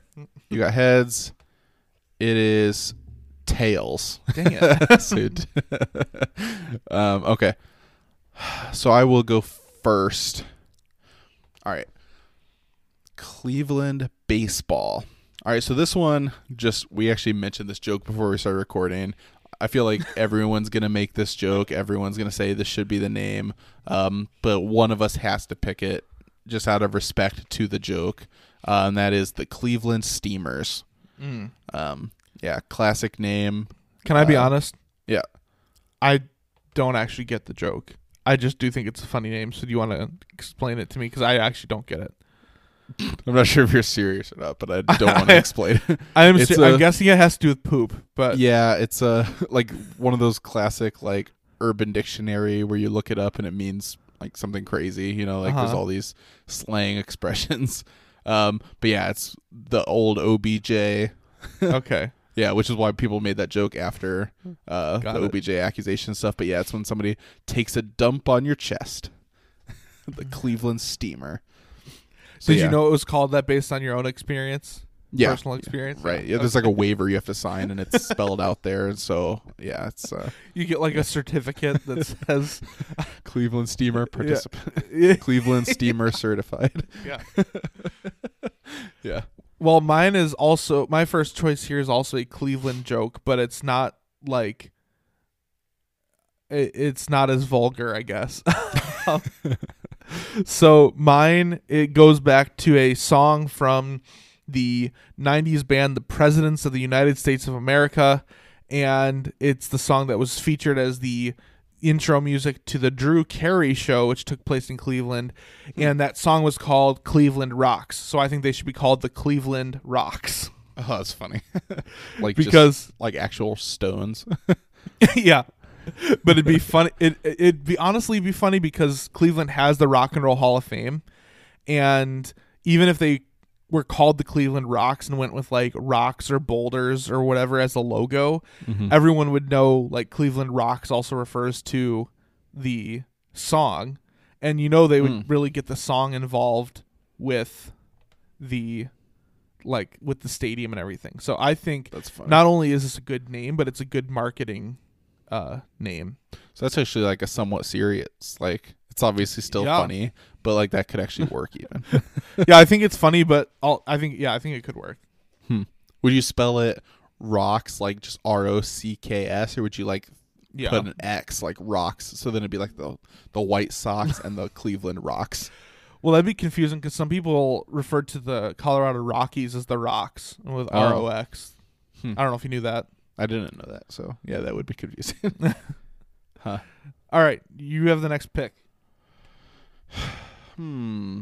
You got heads. It is tails. Dang it. So d- um, okay. So I will go first. All right. Cleveland baseball. All right, so this one just we actually mentioned this joke before we started recording. I feel like everyone's gonna make this joke. Everyone's gonna say this should be the name, um, but one of us has to pick it just out of respect to the joke, uh, and that is the Cleveland Steamers. Mm. Um, yeah, classic name. Can I be Uh, honest? yeah. I don't actually get the joke. I just do think it's a funny name. So do you want to explain it to me? Because I actually don't get it. I'm not sure if you're serious or not, but I don't want to explain. it. I'm It's ser- I'm guessing it has to do with poop, but yeah, it's a like one of those classic like Urban Dictionary where you look it up and it means like something crazy. You know, like there's Uh-huh. all these slang expressions. Um, but yeah, it's the old OBJ. okay. Yeah, which is why people made that joke after uh, Got the it. OBJ accusation stuff. But yeah, it's when somebody takes a dump on your chest. the Cleveland Steamer. So Did yeah. you know it was called that based on your own experience? Yeah. personal experience. Right. Yeah, there's like a waiver you have to sign, and it's spelled out there. And so, yeah, it's uh, You get like a certificate that says, Cleveland Steamer participant, yeah. Cleveland Steamer certified. yeah. Yeah. Well, mine is also my first choice here is also a Cleveland joke, but it's not like it, it's not as vulgar, I guess. So mine it goes back to a song from the 90s band The Presidents of the United States of America and it's the song that was featured as the intro music to the Drew Carey show which took place in Cleveland hmm. and that song was called Cleveland Rocks. So I think they should be called the Cleveland Rocks. Oh, that's funny. like just, Because like actual stones. yeah. But it'd be funny. It it'd be honestly be funny because Cleveland has the Rock and Roll Hall of Fame, and even if they were called the Cleveland Rocks and went with like rocks or boulders or whatever as the logo, everyone would know like Cleveland Rocks also refers to the song, and you know they would Mm. really get the song involved with the like with the stadium and everything. So I think That's funny. not only is this a good name, but it's a good marketing uh name. so that's actually like a somewhat serious. Like it's obviously still Yeah. funny, but like that could actually work even. yeah, I think it's funny, but I'll, I think yeah, I think it could work. would you spell it rocks like just R O C K S, or would you like Yeah. put an X like rocks? So then it'd be like the the White Sox and the Cleveland Rocks. Well, that'd be confusing because some people refer to the Colorado Rockies as the Rocks with Oh. R O X. Hmm. I don't know if you knew that. I didn't know that, so yeah, that would be confusing. huh. All right, you have the next pick. Hmm.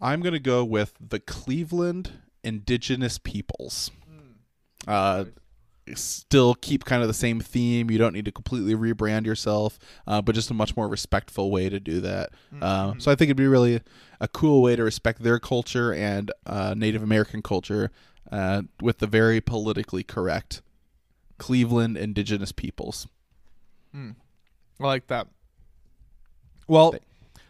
I'm gonna go with the Cleveland Indigenous Peoples. Uh, still keep kind of the same theme. You don't need to completely rebrand yourself, uh, but just a much more respectful way to do that. Uh, so I think it'd be really a cool way to respect their culture and uh, Native American culture uh, with the very politically correct Cleveland Indigenous Peoples. I like that. Well,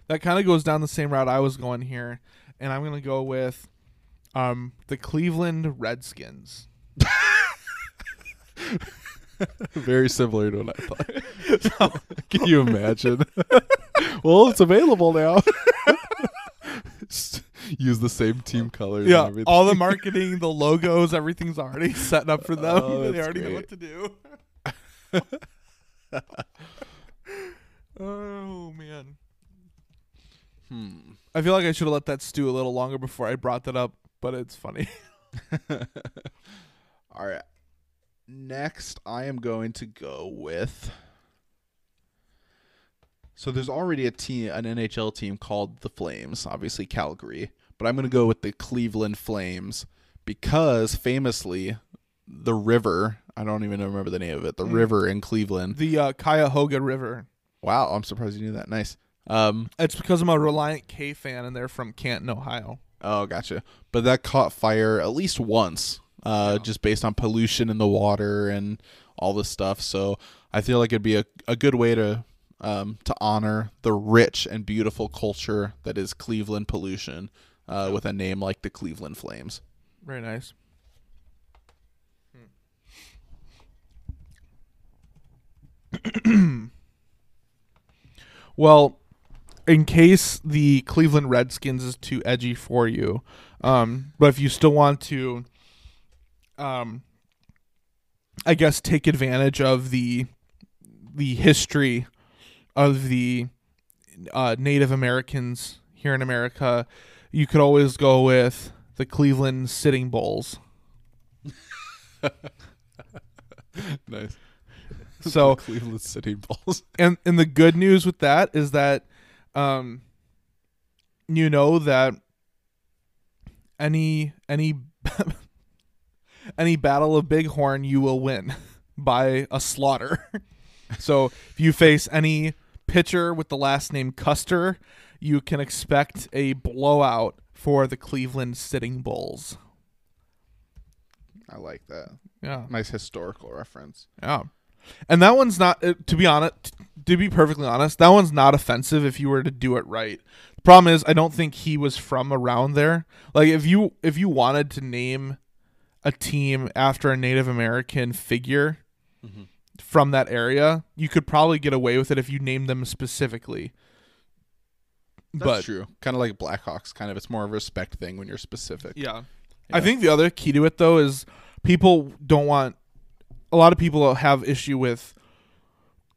that kind of goes down the same route I was going here, and I'm gonna go with um the Cleveland Redskins. Very similar to what I thought. Can you imagine? well, it's available now. Use the same team colors. and Yeah, all the marketing, the logos, everything's already set up for them. Oh, they already know what to do. oh man. Hmm. I feel like I should have let that stew a little longer before I brought that up, but it's funny. All right. Next, I am going to go with. So there's already a team, an NHL team called the Flames, obviously Calgary, but I'm going to go with the Cleveland Flames because famously, the river. I don't even remember the name of it. The Mm. river in Cleveland. The uh, Cuyahoga River. Wow, I'm surprised you knew that. Nice. Um, It's because I'm a Relient K fan, and they're from Canton, Ohio. Oh, gotcha. But that caught fire at least once, uh, Yeah. just based on pollution in the water and all this stuff. So I feel like it'd be a, a good way to um, to honor the rich and beautiful culture that is Cleveland pollution uh, with a name like the Cleveland Flames. Very nice. well, in case the Cleveland Redskins is too edgy for you, um, but if you still want to, um, I guess take advantage of the the history of the uh, Native Americans here in America, you could always go with the Cleveland Sitting Bulls. Nice. So Cleveland Sitting Bulls. and and the good news with that is that um you know that any any any battle of bighorn you will win by a slaughter so if you face any pitcher with the last name custer you can expect a blowout for the cleveland sitting bulls I like that. yeah Nice historical reference. Yeah. And that one's not uh, to be honest to be perfectly honest, that one's not offensive if you were to do it right. The problem is, I don't think he was from around there. Like if you if you wanted to name a team after a Native American figure from that area, you could probably get away with it if you named them specifically. That's but true. Kind of like Blackhawks. Kind of, it's more of a respect thing when you're specific. Yeah. I think the other key to it though is people don't want a lot of people have issue with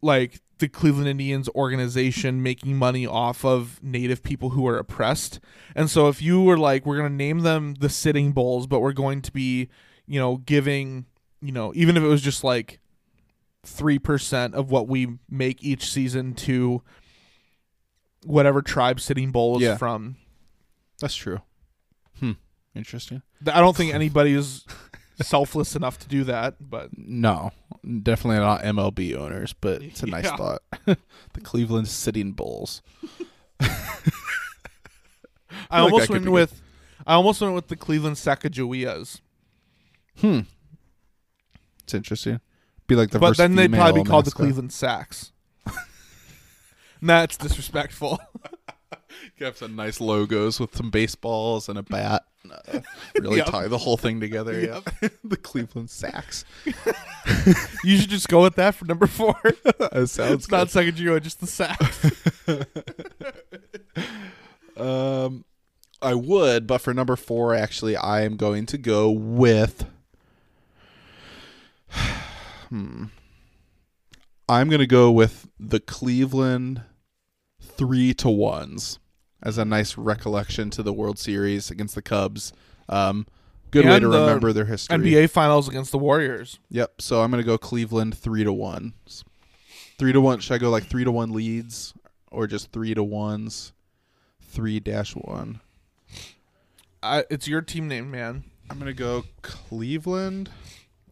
like the Cleveland Indians organization making money off of native people who are oppressed. And so if you were like we're going to name them the Sitting Bulls but we're going to be, you know, giving, you know, even if it was just like 3% of what we make each season to whatever tribe Sitting Bull is Yeah. from That's true. Hmm. Interesting. Th- I don't think anybody is selfless enough to do that, but No, definitely not MLB owners, but it's a nice Yeah. thought. the Cleveland Sitting Bulls. I like almost that could went be with I almost went with the Cleveland Sacagaweas. Hmm. It's interesting. Be like the But first then they'd probably be female called the mascot. Cleveland Sacks. And That's disrespectful. You have some nice logos with some baseballs and a bat. Uh, really Yep. tie the whole thing together. Yeah. the Cleveland Sacks. you should just go with that for number four. That sounds it's not Sacagawea, just the Sacks. Um, I would, but for number four, actually, I am going to go with. Hmm. I'm going to go with the Cleveland three to ones as a nice recollection to the World Series against the Cubs. Um, good way to remember their history. NBA Finals against the Warriors. Yep. So I'm gonna go Cleveland three to one. Three to one. Should I go like three to one leads or just three to ones? Three dash one. I, it's your team name, man. I'm gonna go Cleveland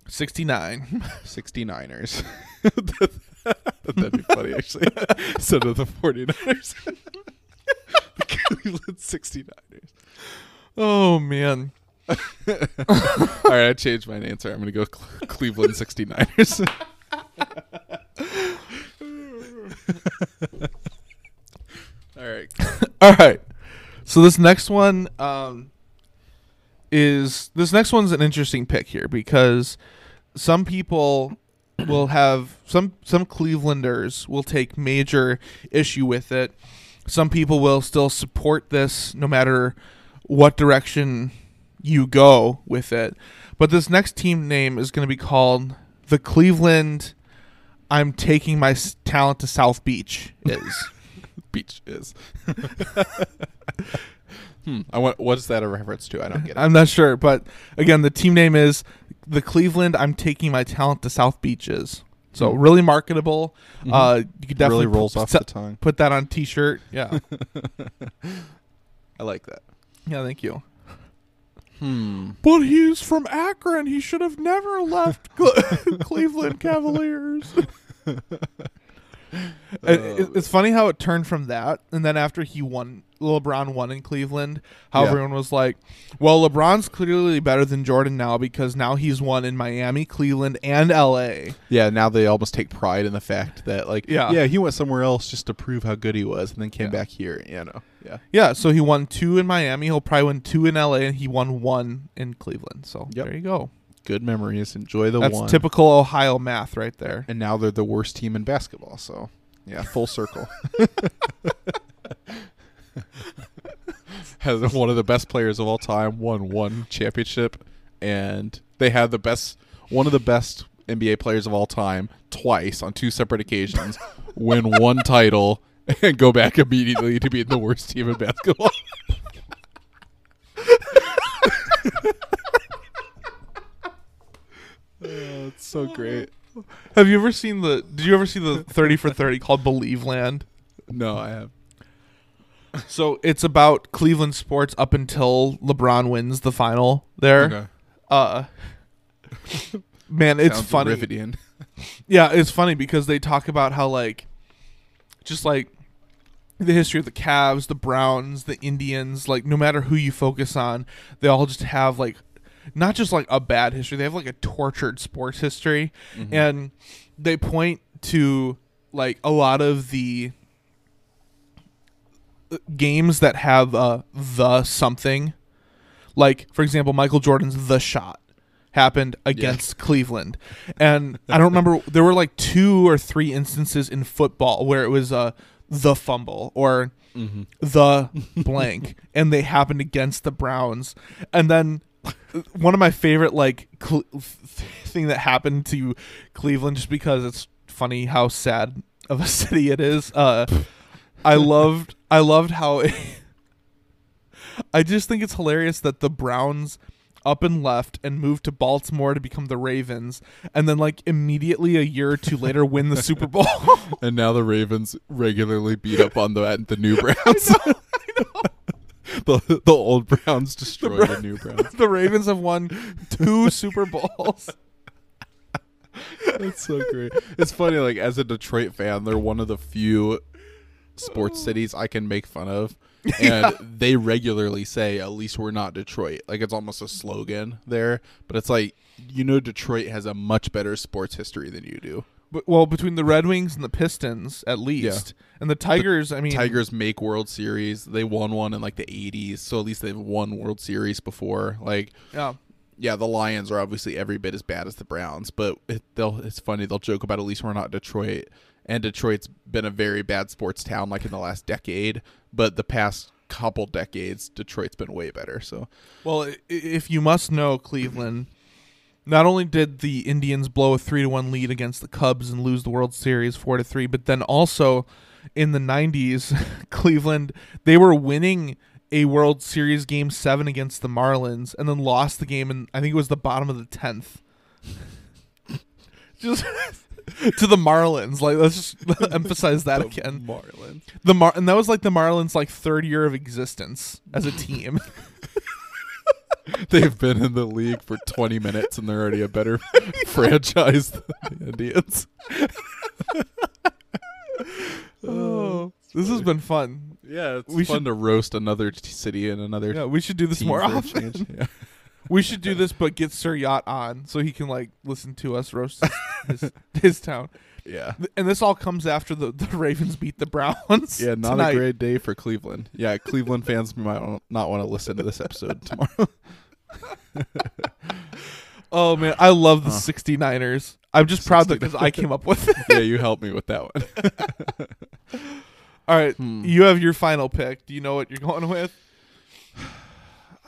69. 69ers. That'd be funny actually. Instead of the 49ers. the Cleveland 69ers. oh, man. All right, I changed my answer. I'm gonna go Cle- Cleveland 69ers. All right. All right. So this next one um, is this next one's an interesting pick here because some people will have some some Clevelanders will take major issue with it. Some people will still support this no matter what direction you go with it. But this next team name is going to be called the Cleveland I'm taking my talent to South Beach is. Beach is. hmm. I want. What is that a reference to? I don't get it. I'm not sure, but again, the team name is the Cleveland. I'm taking my talent to South Beaches. So really marketable. Uh, you could definitely Mm-hmm. really rolls put, off the tongue. put that on T-shirt. Yeah, I like that. yeah. Thank you. Hmm. But he's from Akron. He should have never left Cle- Cleveland Cavaliers. It- it- it's funny how it turned from that, and then after he won, LeBron won in Cleveland. How Yeah. everyone was like, "Well, LeBron's clearly better than Jordan now because now he's won in Miami, Cleveland, and L.A." Yeah. Now they almost take pride in the fact that, like, Yeah. yeah, he went somewhere else just to prove how good he was, and then came Yeah. back here. You know. Yeah. Yeah, so he won two in Miami. He'll probably win two in L.A. and he won one in Cleveland. So Yep. there you go. Good memories. Enjoy the That's one. typical Ohio math right there. and now they're the worst team in basketball. So, yeah, full circle. Has one of the best players of all time won one championship, and they had the best, one of the best NBA players of all time twice on two separate occasions, win one title, and go back immediately to being the worst team in basketball. oh, it's so great. Have you ever seen the? Did you ever see the thirty for thirty called Believeland? No, I have. So it's about Cleveland sports up until LeBron wins the final. There, Okay. uh, man, it's Sounds funny. Yeah, it's funny because they talk about how like, just like the history of the Cavs, the Browns, the Indians. Like, no matter who you focus on, they all just have like, not just like a bad history. They have like a tortured sports history, and they point to like a lot of the games that have uh, the something, like for example, Michael Jordan's The Shot happened against Cleveland, and I don't remember there were like two or three instances in football where it was uh, the fumble or the blank, and they happened against the Browns, and then one of my favorite like cl- thing that happened to Cleveland just because it's funny how sad of a city it is. Uh, I loved I loved how I just think it's hilarious that the Browns up and left and moved to Baltimore to become the Ravens and then like immediately a year or two later win the Super Bowl. And now the Ravens regularly beat up on the the new Browns. I know. the the old Browns destroy the, new Browns. the Ravens have won two Super Bowls. That's so great. It's funny, like as a Detroit fan, they're one of the few sports cities I can make fun of. And they regularly say, at least we're not Detroit. Like it's almost a slogan there. But it's like you know Detroit has a much better sports history than you do. But, well, between the Red Wings and the Pistons, at least, and the Tigers. I mean, Tigers make World Series. They won one in like the eighties, so at least they've won World Series before. Like Yeah, yeah, the Lions are obviously every bit as bad as the Browns, but it, they'll it's funny they'll joke about at least we're not Detroit, and Detroit's been a very bad sports town like in the last decade, but the past couple decades Detroit's been way better. So Well, if you must know, Cleveland, not only did the Indians blow a three to one lead against the Cubs and lose the World Series four to three, but then also in the '90s, Cleveland they were winning a World Series game seven against the Marlins and then lost the game, and I think it was the bottom of the tenth. Just. to the Marlins, like let's just emphasize that again. Marlins. The Mar- and that was like the Marlins' like third year of existence as a team. They've been in the league for 20 minutes and they're already a better franchise than the Indians. Oh, this has been fun. Yeah, it's We fun should- to roast another t- city and another Yeah, we should do this more often. change. Yeah. We should do this, but get Sir Yacht on so he can like listen to us roast his, his, his town. yeah. And this all comes after the, the Ravens beat the Browns. Yeah, not tonight. a great day for Cleveland. Yeah, Cleveland fans might not want to listen to this episode tomorrow. Oh man, I love the Huh. 69ers. I'm just proud that because I came up with it. yeah, you helped me with that one. All right, Hmm. you have your final pick. Do you know what you're going with?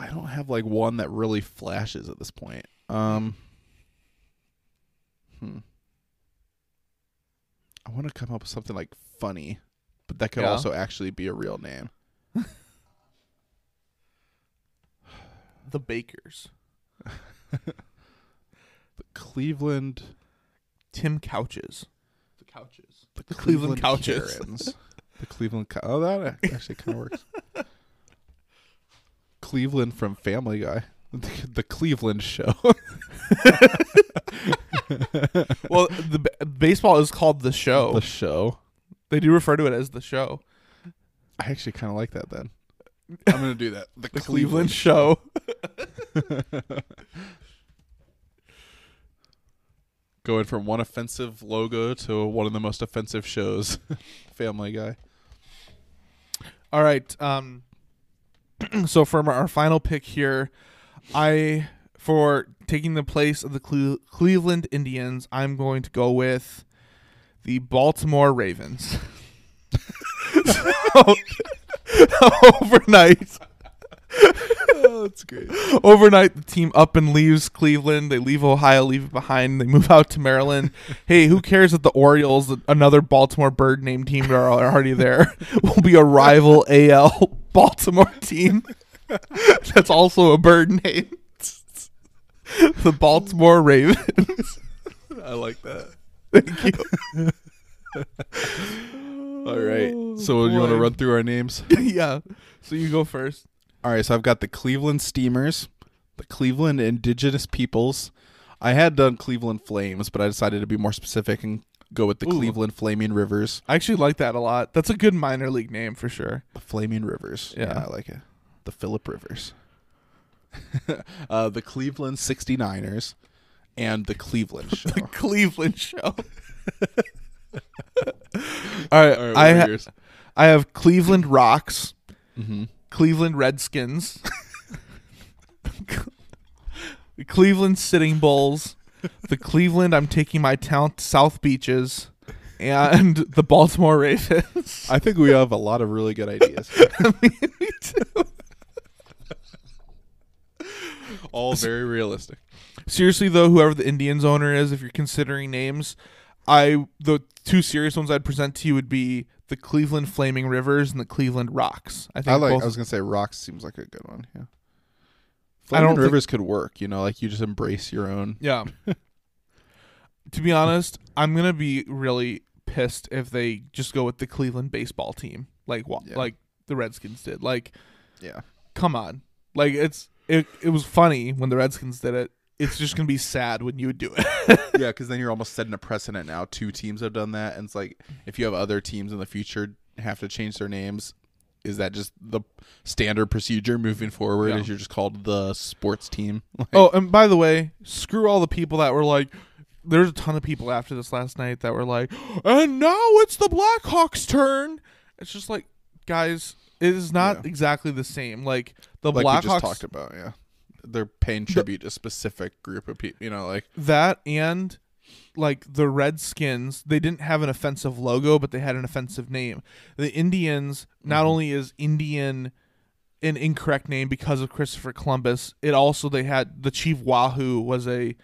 I don't have like one that really flashes at this point. Um, hmm. I want to come up with something like funny, but that could Yeah. also actually be a real name. The Bakers. The Cleveland, Tim Couches. the couches, the, Cleveland Couches. Karens. the Cleveland. Cou- oh, that actually kind of works. Cleveland from Family Guy. The, the Cleveland Show. Well, the b- baseball is called the show. the show. they do refer to it as the show. I actually kind of like that. Then I'm gonna do that. The, The Cleveland, show. Going from one offensive logo to one of the most offensive shows. Family Guy. All right. Um. so for our final pick here, I for taking the place of the Cle- Cleveland Indians, I'm going to go with the Baltimore Ravens. So, overnight, oh, that's great. overnight, the team up and leaves Cleveland. They leave Ohio, leave it behind. They move out to Maryland. hey, who cares that the Orioles, another Baltimore bird named team, are already there? Will be a rival AL Baltimore team. That's also a bird name. the Baltimore Ravens. I like that. Thank you. All right. So you want to run through our names? yeah. So you go first. All right. So I've got the Cleveland Steamers, the Cleveland Indigenous Peoples. I had done Cleveland Flames, but I decided to be more specific and go with the Ooh. Cleveland Flaming Rivers. I actually like that a lot. That's a good minor league name for sure. The Flaming Rivers. Yeah. I like it. The Philip Rivers. uh, the Cleveland 69ers and the Cleveland Show. The Cleveland show. All right, All right, I ha- I have Cleveland Rocks, Mm-hmm. Cleveland Redskins, Cleveland Sitting Bulls, the Cleveland I'm taking my talent to South Beaches, and the Baltimore Ravens. I think we have a lot of really good ideas. Me too. All very realistic. Seriously though, whoever the Indians owner is, if you're considering names, I the two serious ones I'd present to you would be the Cleveland Flaming Rivers and the Cleveland Rocks. I think I like. both I was gonna say rocks seems like a good one. Yeah. I don't Flaming think- rivers could work. You know, like you just embrace your own. Yeah. to be honest, I'm gonna be really pissed if they just go with the Cleveland baseball team, like wa- Yeah. like the Redskins did. Like, Yeah. come on, like it's it. It was funny when the Redskins did it. It's just gonna be sad when you do it. yeah, because then you're almost setting a precedent now. Two teams have done that, and it's like if you have other teams in the future have to change their names, is that just the standard procedure moving forward? Yeah. Is you're just called the sports team? Like, oh, and by the way, screw all the people that were like. There's a ton of people after this last night that were like, and now it's the Blackhawks' turn. It's just like, guys, it is not Yeah. exactly the same. Like the like Blackhawks talked about. Yeah, they're paying tribute to a specific group of people. You know, like that and like the Redskins, they didn't have an offensive logo, but they had an offensive name. The Indians, not Mhm. only is Indian an incorrect name because of Christopher Columbus, it also they had the Chief Wahoo was a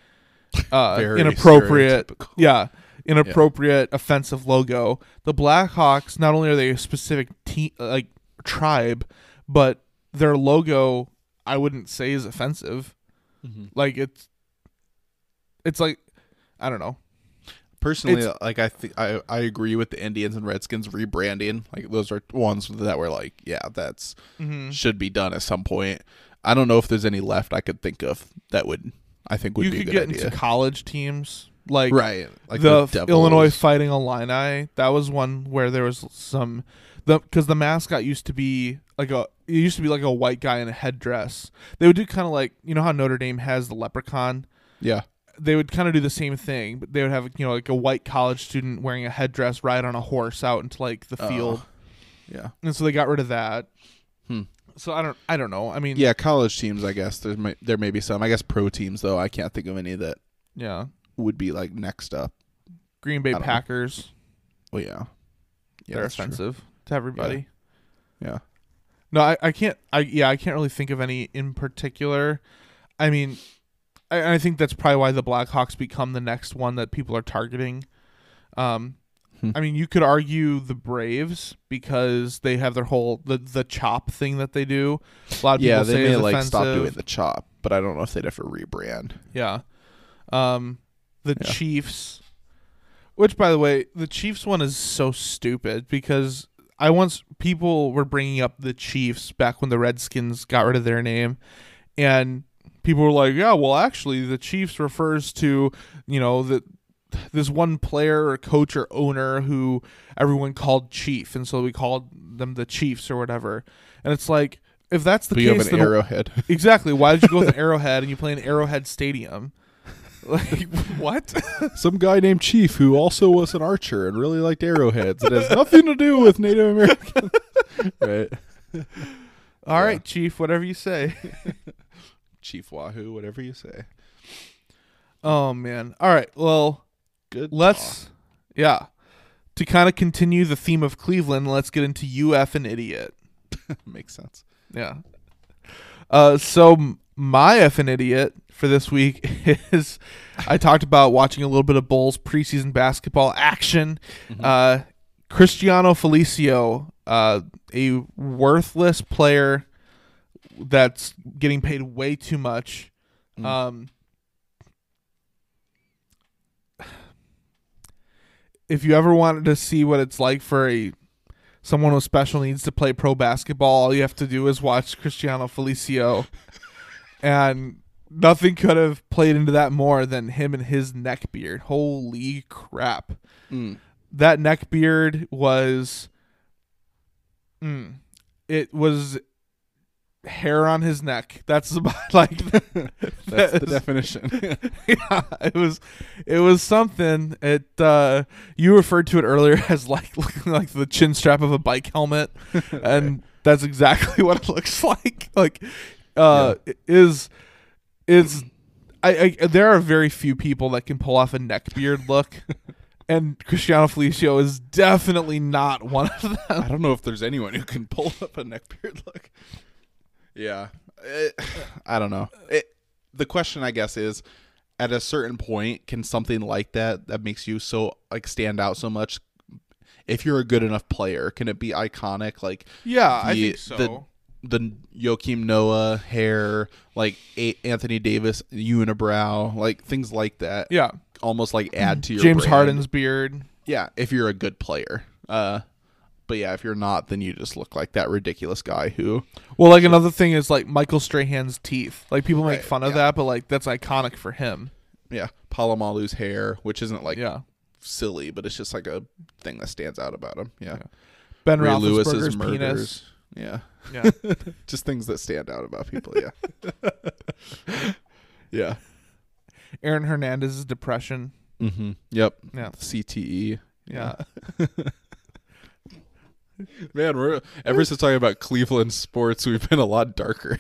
uh, very inappropriate, yeah, inappropriate offensive logo. The Blackhawks, not only are they a specific team like tribe, but their logo I wouldn't say is offensive. Mhm. Like it's it's like I don't know. Personally, It's- like I think I I agree with the Indians and Redskins rebranding. Like those are ones that were like, yeah, that's Mm-hmm. should be done at some point. I don't know if there's any left I could think of that would I think would You be could a get idea. into college teams like right, like the, the. Illinois Fighting Illini. That was one where there was some the because the mascot used to be like a it used to be like a white guy in a headdress. They would do kind of like you know how Notre Dame has the leprechaun. Yeah, They would kind of do the same thing, but they would have you know like a white college student wearing a headdress ride on a horse out into like the Oh. field, yeah, and so they got rid of that. Hmm. So I don't I don't know. I mean yeah. College teams, I guess there's may, there may be some. I guess pro teams though. I can't think of any that yeah. would be like next up. Green Bay I don't know. Packers. Well, yeah, yeah, they're that's true. offensive to everybody. Yeah, No, I, I can't. I yeah, I can't really think of any in particular. I mean, I, I think that's probably why the Blackhawks become the next one that people are targeting. Um, Hmm. I mean, you could argue the Braves because they have their whole the the chop thing that they do. A lot of yeah. people They say may like stop doing the chop, but I don't know if they'd to rebrand. Yeah. Um, the Yeah. Chiefs, which by the way, the Chiefs one is so stupid because I once people were bringing up the Chiefs back when the Redskins got rid of their name, and people were like, "Yeah, well, actually, the Chiefs refers to you know the." This one player or coach or owner who everyone called Chief, and so we called them the Chiefs or whatever. And it's like, if that's the But you case, have an arrowhead. Exactly. Why did you go with an Arrowhead and you play in Arrowhead Stadium? Like what? Some guy named Chief who also was an archer and really liked arrowheads. It has nothing to do with Native Americans, right? All Yeah. right, Chief. Whatever you say. Chief Wahoo, whatever you say. Oh man. All right. Well, Good. let's. Yeah. To kind of continue the theme of Cleveland, let's get into UF and idiot. makes sense. Yeah. Uh, so my F an idiot for this week is I talked about watching a little bit of Bulls preseason basketball action. Mhm. Uh, Cristiano Felicio, uh, a worthless player that's getting paid way too much. Mm. Um, if you ever wanted to see what it's like for a someone with special needs to play pro basketball, all you have to do is watch Cristiano Felicio, and nothing could have played into that more than him and his neck beard. Holy crap! Mm. that neck beard was mm, it was hair on his neck. That's about like That's the definition. yeah, it was it was something. It uh you referred to it earlier as like looking like the chin strap of a bike helmet, and that's exactly what it looks like. Like uh it is is I, I there are very few people that can pull off a neck beard look. And Cristiano Felicio is definitely not one of them. I don't know if there's anyone who can pull up a neck beard look. Yeah, It- I don't know. It, the question, I guess, is at a certain point, can something like that that makes you so like stand out so much? If you're a good enough player, can it be iconic? Like Yeah, I think so. the the Joakim Noah hair, like A- Anthony Davis unibrow, like things like that. yeah, almost like add to your James brand. Harden's beard. Yeah, if you're a good player. Uh, but yeah, if you're not, then you just look like that ridiculous guy who. Well, like another thing is like Michael Strahan's teeth. Like people make Right, fun of yeah. that, but like that's iconic for him. Yeah, Polamalu's hair, which isn't like yeah. silly, but it's just like a thing that stands out about him. Yeah, Ben Ray Roethlisberger's Lewis's penis. Yeah, Yeah. just things that stand out about people. Yeah, yeah. Aaron Hernandez's depression. Mm-hmm. Yep. Yeah. CTE. Yeah. Man, we're ever since talking about Cleveland sports, we've been a lot darker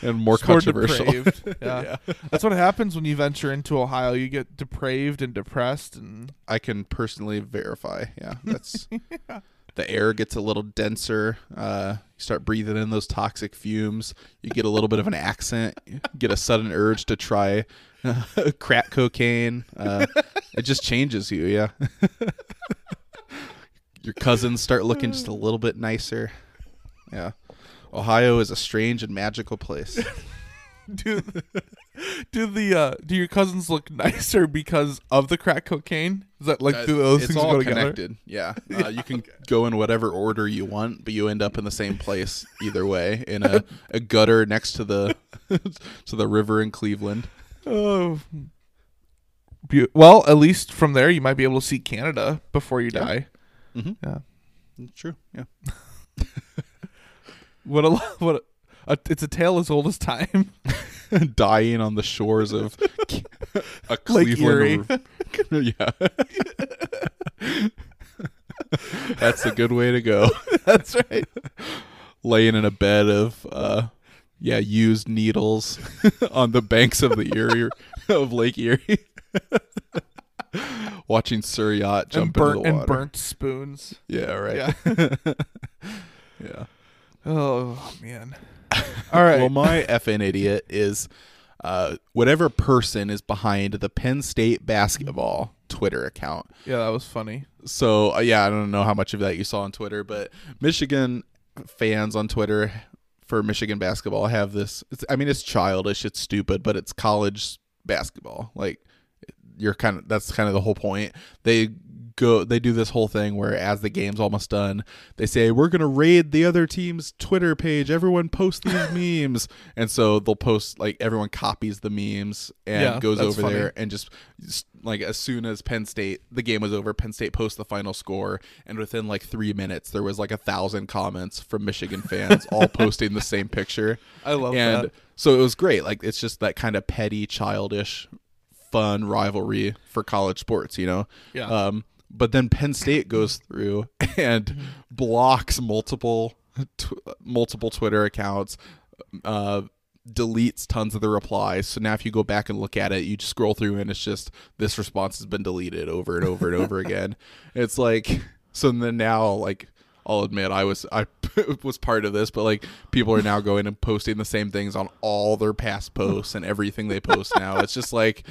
and more more controversial. depraved. Yeah. That's what happens when you venture into Ohio. You get depraved and depressed and I can personally verify. Yeah, that's the air gets a little denser. Uh, you start breathing in those toxic fumes. You get a little bit of an accent. You get a sudden urge to try uh, crack cocaine. Uh, it just changes you. Yeah. Your cousins start looking just a little bit nicer. Yeah. Ohio is a strange and magical place. do do the uh do your cousins look nicer because of the crack cocaine? Is that like do those things go together? connected. Yeah, uh, you can go in whatever order you want, but you end up in the same place either way in a, a gutter next to the to the river in Cleveland. Oh. Beau- well, at least from there you might be able to see Canada before you Yeah. die. Mhm. Yeah. True. Yeah. What a what a, a, it's a tale as old as time. Dying on the shores of a Lake Cleveland. yeah. That's a good way to go. That's right. Laying in a bed of uh yeah, used needles on the banks of the Erie of Lake Erie. Watching Sir Yacht jump and burnt into the and water. burnt spoons. Yeah, right. Yeah. yeah. Oh man. All right. Well, my effing idiot is uh, whatever person is behind the Penn State basketball Twitter account. yeah, that was funny. So uh, yeah, I don't know how much of that you saw on Twitter, but Michigan fans on Twitter for Michigan basketball have this. It's, I mean, it's childish, it's stupid, but it's college basketball. Like you're kind of that's kind of the whole point. They go they do this whole thing where as the game's almost done, they say we're going to raid the other team's Twitter page. Everyone post these memes. And so they'll post like everyone copies the memes and Yeah, goes over funny. there and just like as soon as Penn State the game was over, Penn State posts the final score and within like 3 minutes there was like a 1000 comments from Michigan fans all posting the same picture I love and that. so it was great. Like it's just that kind of petty, childish, fun rivalry for college sports, you know. Yeah. Um, but then Penn State goes through and blocks multiple, tw- multiple Twitter accounts. Uh, deletes tons of the replies. So now if you go back and look at it, you just scroll through and it's just this response has been deleted over and over and over again. It's like so then now like I'll admit I was I was part of this, but like people are now going and posting the same things on all their past posts and everything they post now. It's just like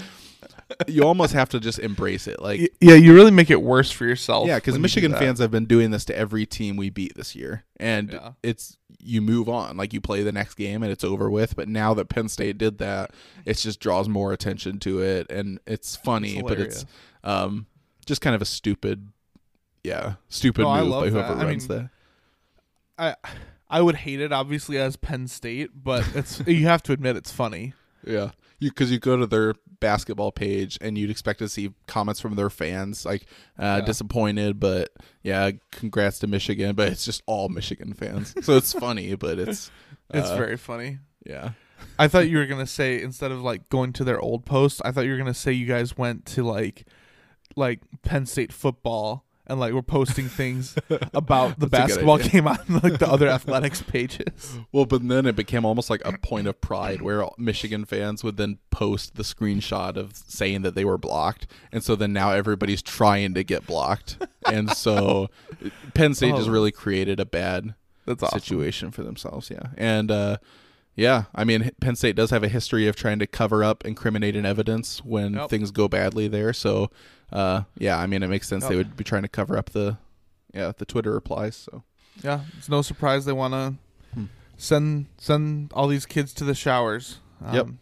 you almost have to just embrace it. Like yeah, you really make it worse for yourself. yeah, because when you do Michigan fans have been doing this to every team we beat this year, and Yeah. it's you move on, like you play the next game and it's over with. But now that Penn State did that, it just draws more attention to it, and it's funny, It's but it's um just kind of a stupid, yeah, stupid No, move by whoever that. I mean, that. I I would hate it obviously as Penn State, but it's you have to admit it's funny. Yeah, you because you go to their basketball page and you'd expect to see comments from their fans like uh, Yeah. disappointed, but yeah, congrats to Michigan, but it's just all Michigan fans, so it's funny, but it's It's Uh, very funny. yeah. I thought you were gonna say instead of like going to their old post, I thought you were gonna say you guys went to like like Penn State football and like were posting things about the That's basketball game on like the other athletics pages. Well, but then it became almost like a point of pride where Michigan fans would then post the screenshot of saying that they were blocked. And so then now everybody's trying to get blocked. and so Penn State just Oh. really created a bad That's awesome. situation for themselves. Yeah. And, uh, yeah, I mean, Penn State does have a history of trying to cover up incriminating evidence when Yep. things go badly there. So, uh, yeah, I mean, it makes sense they would be trying to cover up the, yeah, the Twitter replies. So, Yeah, it's no surprise they want to Hmm. send send all these kids to the showers. Yep. Um,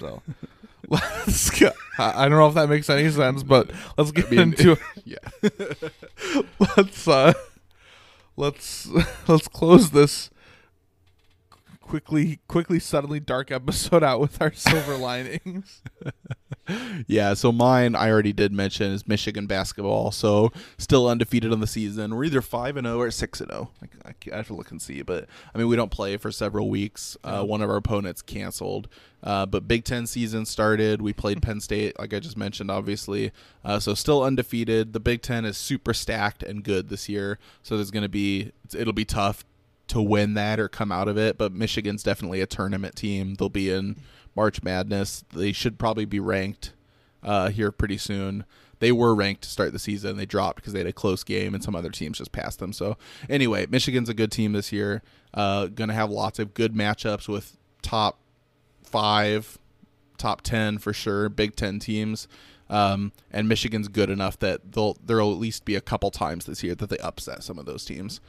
So let's go. I I don't know if that makes any sense, but let's get mean, into yeah. let's uh let's let's close this quickly quickly suddenly dark episode out with our silver linings. Yeah, so mine I already did mention is Michigan basketball. So still undefeated on the season. We're either five and zero or six and zero. I, I have to look and see, but I mean we don't play for several weeks. Uh, one of our opponents canceled, uh, but Big Ten season started. We played Penn State, like I just mentioned, obviously. Uh, so still undefeated. The Big Ten is super stacked and good this year. So there's going to be it'll be tough to win that or come out of it. But Michigan's definitely a tournament team. They'll be in March Madness. They should probably be ranked uh, here pretty soon. They were ranked to start the season. They dropped because they had a close game, and some other teams just passed them. So anyway, Michigan's a good team this year. Uh, going to have lots of good matchups with top five, top ten for sure, Big Ten teams. Um, and Michigan's good enough that they'll there'll at least be a couple times this year that they upset some of those teams.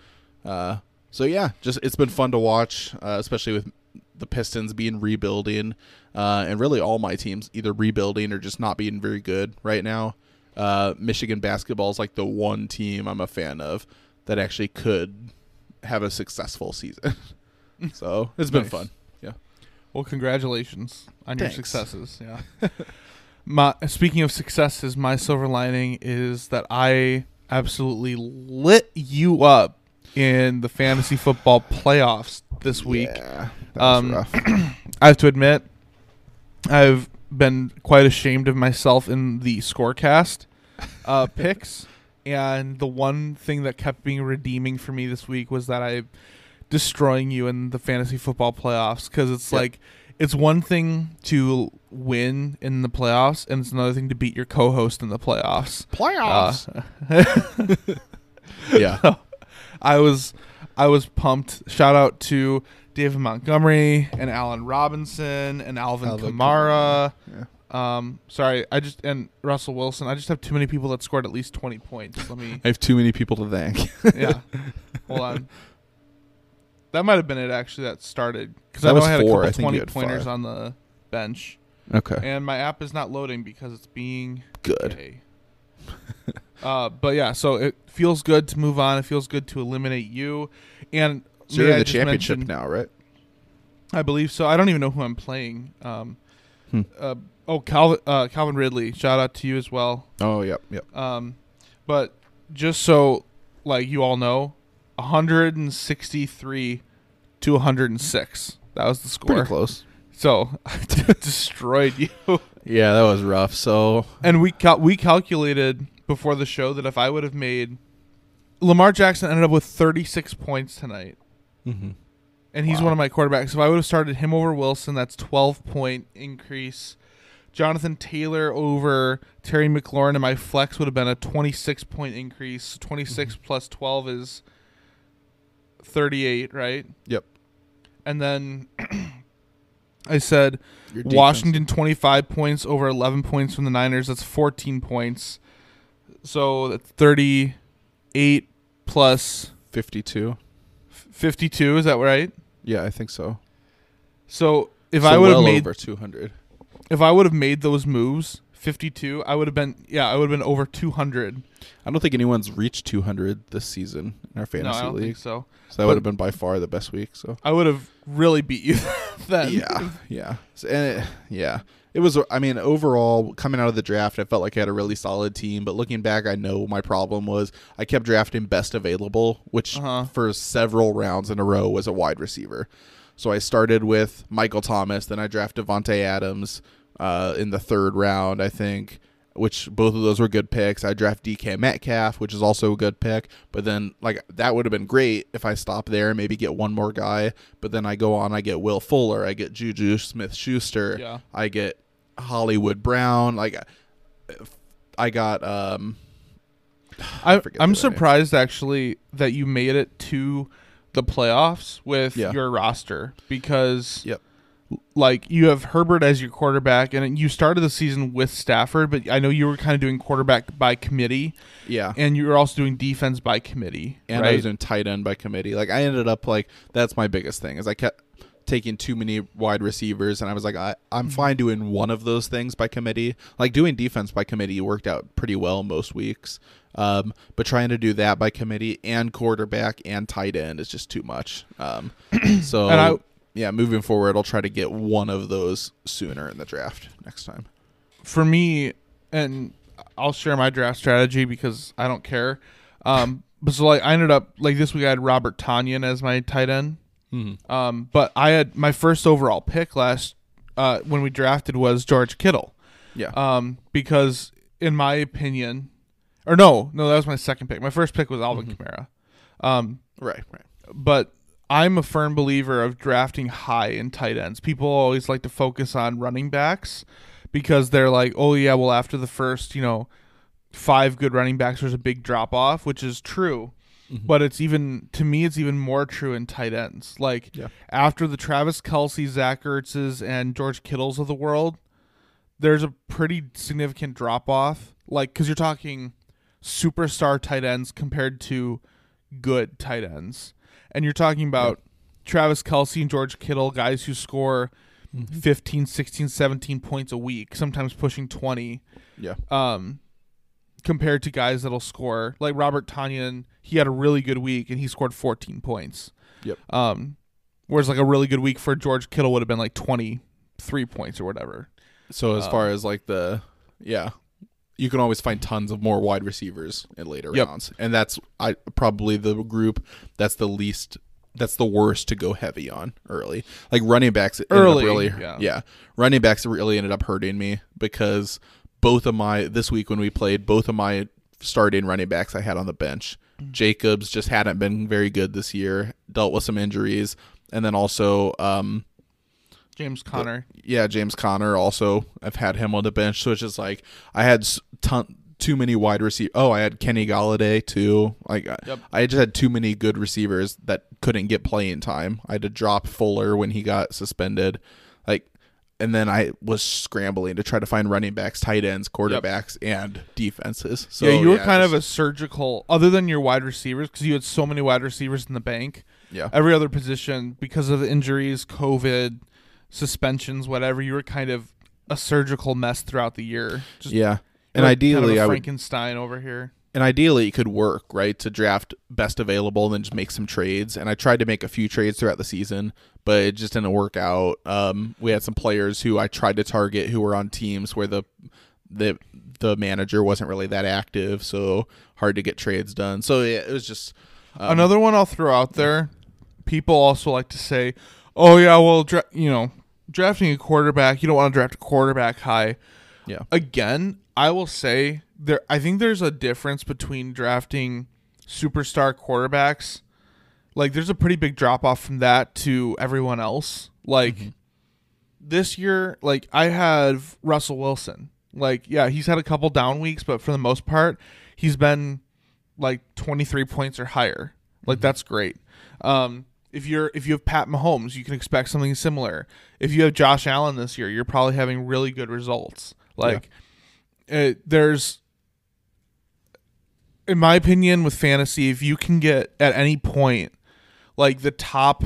Uh, so yeah, just it's been fun to watch, uh, especially with the Pistons being rebuilding, uh, and really all my teams either rebuilding or just not being very good right now. Uh, Michigan basketball is like the one team I'm a fan of that actually could have a successful season. so it's been fun. Yeah. Well, congratulations on your successes. Yeah. my speaking of successes, my silver lining is that I absolutely lit you up in the fantasy football playoffs this week. Yeah, Um, rough. I have to admit, I've been quite ashamed of myself in the scorecast uh, picks, and the one thing that kept being redeeming for me this week was that I destroying you in the fantasy football playoffs because it's Yep. like it's one thing to win in the playoffs, and it's another thing to beat your co-host in the playoffs. Playoffs. Uh, yeah. I was I was pumped. Shout out to David Montgomery and Allen Robinson and Alvin, Alvin Kamara. Yeah. Um, sorry, I just and Russell Wilson. I just have too many people that scored at least twenty points. Let me, I have too many people to thank. yeah, hold on. That might have been it actually that started because I know I had four. a couple twenty pointers five. on the bench, okay. and my app is not loading because it's being Good. Uh, but yeah, so it feels good to move on. It feels good to eliminate you, and So you're in I the championship now, right? I believe so. I don't even know who I'm playing. Um, Hmm. uh, oh, Calvin, uh, Calvin Ridley. Shout out to you as well. Oh, yep, yep. Um, but just so like you all know, 163 to 106. That was the score. Pretty close. So I destroyed you. Yeah, that was rough. So And we cal- we calculated before the show that if I would have made Lamar Jackson ended up with 36 points tonight. mm-hmm. and he's Wow. one of my quarterbacks. If I would have started him over Wilson, that's 12 point increase. Jonathan Taylor over Terry McLaurin, and my flex would have been a 26 point increase. 26 plus 12 is 38, right? Yep. And then I said Washington 25 points over 11 points from the Niners. That's 14 points. So that's 38 plus 52. 52. Is that right? Yeah, I think so. So if So I would have well made over 200. if I would have made those moves, 52, I would have been yeah, I would have been over 200. I don't think anyone's reached 200 this season in our No, fantasy I don't league. think so. So that But- would have been by far the best week. So I would have really beat you then. yeah, yeah, so, and it, yeah. It was. I mean, overall, coming out of the draft, I felt like I had a really solid team. But looking back, I know my problem was I kept drafting best available, which Uh-huh. for several rounds in a row was a wide receiver. So I started with Michael Thomas, then I drafted Davante Adams uh, in the third round, I think, which both of those were good picks. I draft DK Metcalf, which is also a good pick, but then like that would have been great if I stop there and maybe get one more guy. But then I go on, I get Will Fuller, I get Juju Smith Schuster, Yeah. I get Hollywood Brown, like I got um I, their names. surprised actually that you made it to the playoffs with Yeah. your roster because Yep. like you have Herbert as your quarterback and you started the season with Stafford, but I know you were kind of doing quarterback by committee yeah. and you were also doing defense by committee, and right? I was doing tight end by committee. Like I ended up like that's my biggest thing is I kept taking too many wide receivers and I was like I, I'm Mm-hmm. fine doing one of those things by committee. Like doing defense by committee worked out pretty well most weeks. Um, but trying to do that by committee and quarterback and tight end is just too much. Um, so And I- yeah, moving forward, I'll try to get one of those sooner in the draft next time. for me, and I'll share my draft strategy because I don't care. Um, but so like I ended up like this week I had Robert Tonyan as my tight end. Um, but I had my first overall pick last uh, when we drafted was George Kittle. Yeah. Um, because in my opinion, or no, no, that was my second pick. My first pick was Alvin Kamara. Um, right. Right. but I'm a firm believer of drafting high in tight ends. People always like to focus on running backs because they're like, oh yeah, well after the first, you know, five good running backs, there's a big drop off, which is true. But it's even to me, it's even more true in tight ends. Like Yeah. after the Travis Kelce, Zach Ertz's, and George Kittles of the world, there's a pretty significant drop off. Like because you're talking superstar tight ends compared to good tight ends. And you're talking about Travis Kelce and George Kittle, guys who score 15, 16, 17 points a week, sometimes pushing 20, Yeah. um, compared to guys that'll score, like Robert Tonyan, he had a really good week and he scored 14 points. Yep. Um, whereas like a really good week for George Kittle would have been like 23 points or whatever. So as Um, far as like the yeah, you can always find tons of more wide receivers in later Yep. rounds, and that's I probably the group that's the least. That's the worst to go heavy on early. Like running backs Early, really yeah. running backs really ended up hurting me because both of my this week when we played both of my starting running backs I had on the bench. Jacobs just hadn't been very good this year, dealt with some injuries, and then also um James Conner. yeah, James Conner. also. I've had him on the bench, so it's just like I had ton too many wide receiver. Oh, I had Kenny Golladay too. Like Yep. I just had too many good receivers that couldn't get playing time. I had to drop Fuller when he got suspended. And then I was scrambling to try to find running backs, tight ends, quarterbacks, and defenses. So yeah, you were kind just- of a surgical, other than your wide receivers, because you had so many wide receivers in the bank. yeah. Every other position, because of the injuries, COVID, suspensions, whatever, you were kind of a surgical mess throughout the year. Just yeah. And ideally, kind of a I would Frankenstein over here. And ideally it could work right to draft best available and then just make some trades and i tried to make a few trades throughout the season but it just didn't work out um, we had some players who i tried to target who were on teams where the the the manager wasn't really that active so hard to get trades done so yeah, it was just um, Another one I'll throw out there. People also like to say, "Oh yeah, well, dra- you know, drafting a quarterback, you don't want to draft a quarterback high." yeah Again, I will say there. I think there's a difference between drafting superstar quarterbacks. Like, there's a pretty big drop off from that to everyone else. Like this year, like I have Russell Wilson. Like, yeah, he's had a couple down weeks, but for the most part, he's been like 23 points or higher. Like that's great. Um, if you're if you have Pat Mahomes, you can expect something similar. If you have Josh Allen this year, you're probably having really good results. Like it, there's in my opinion with fantasy, if you can get at any point like the top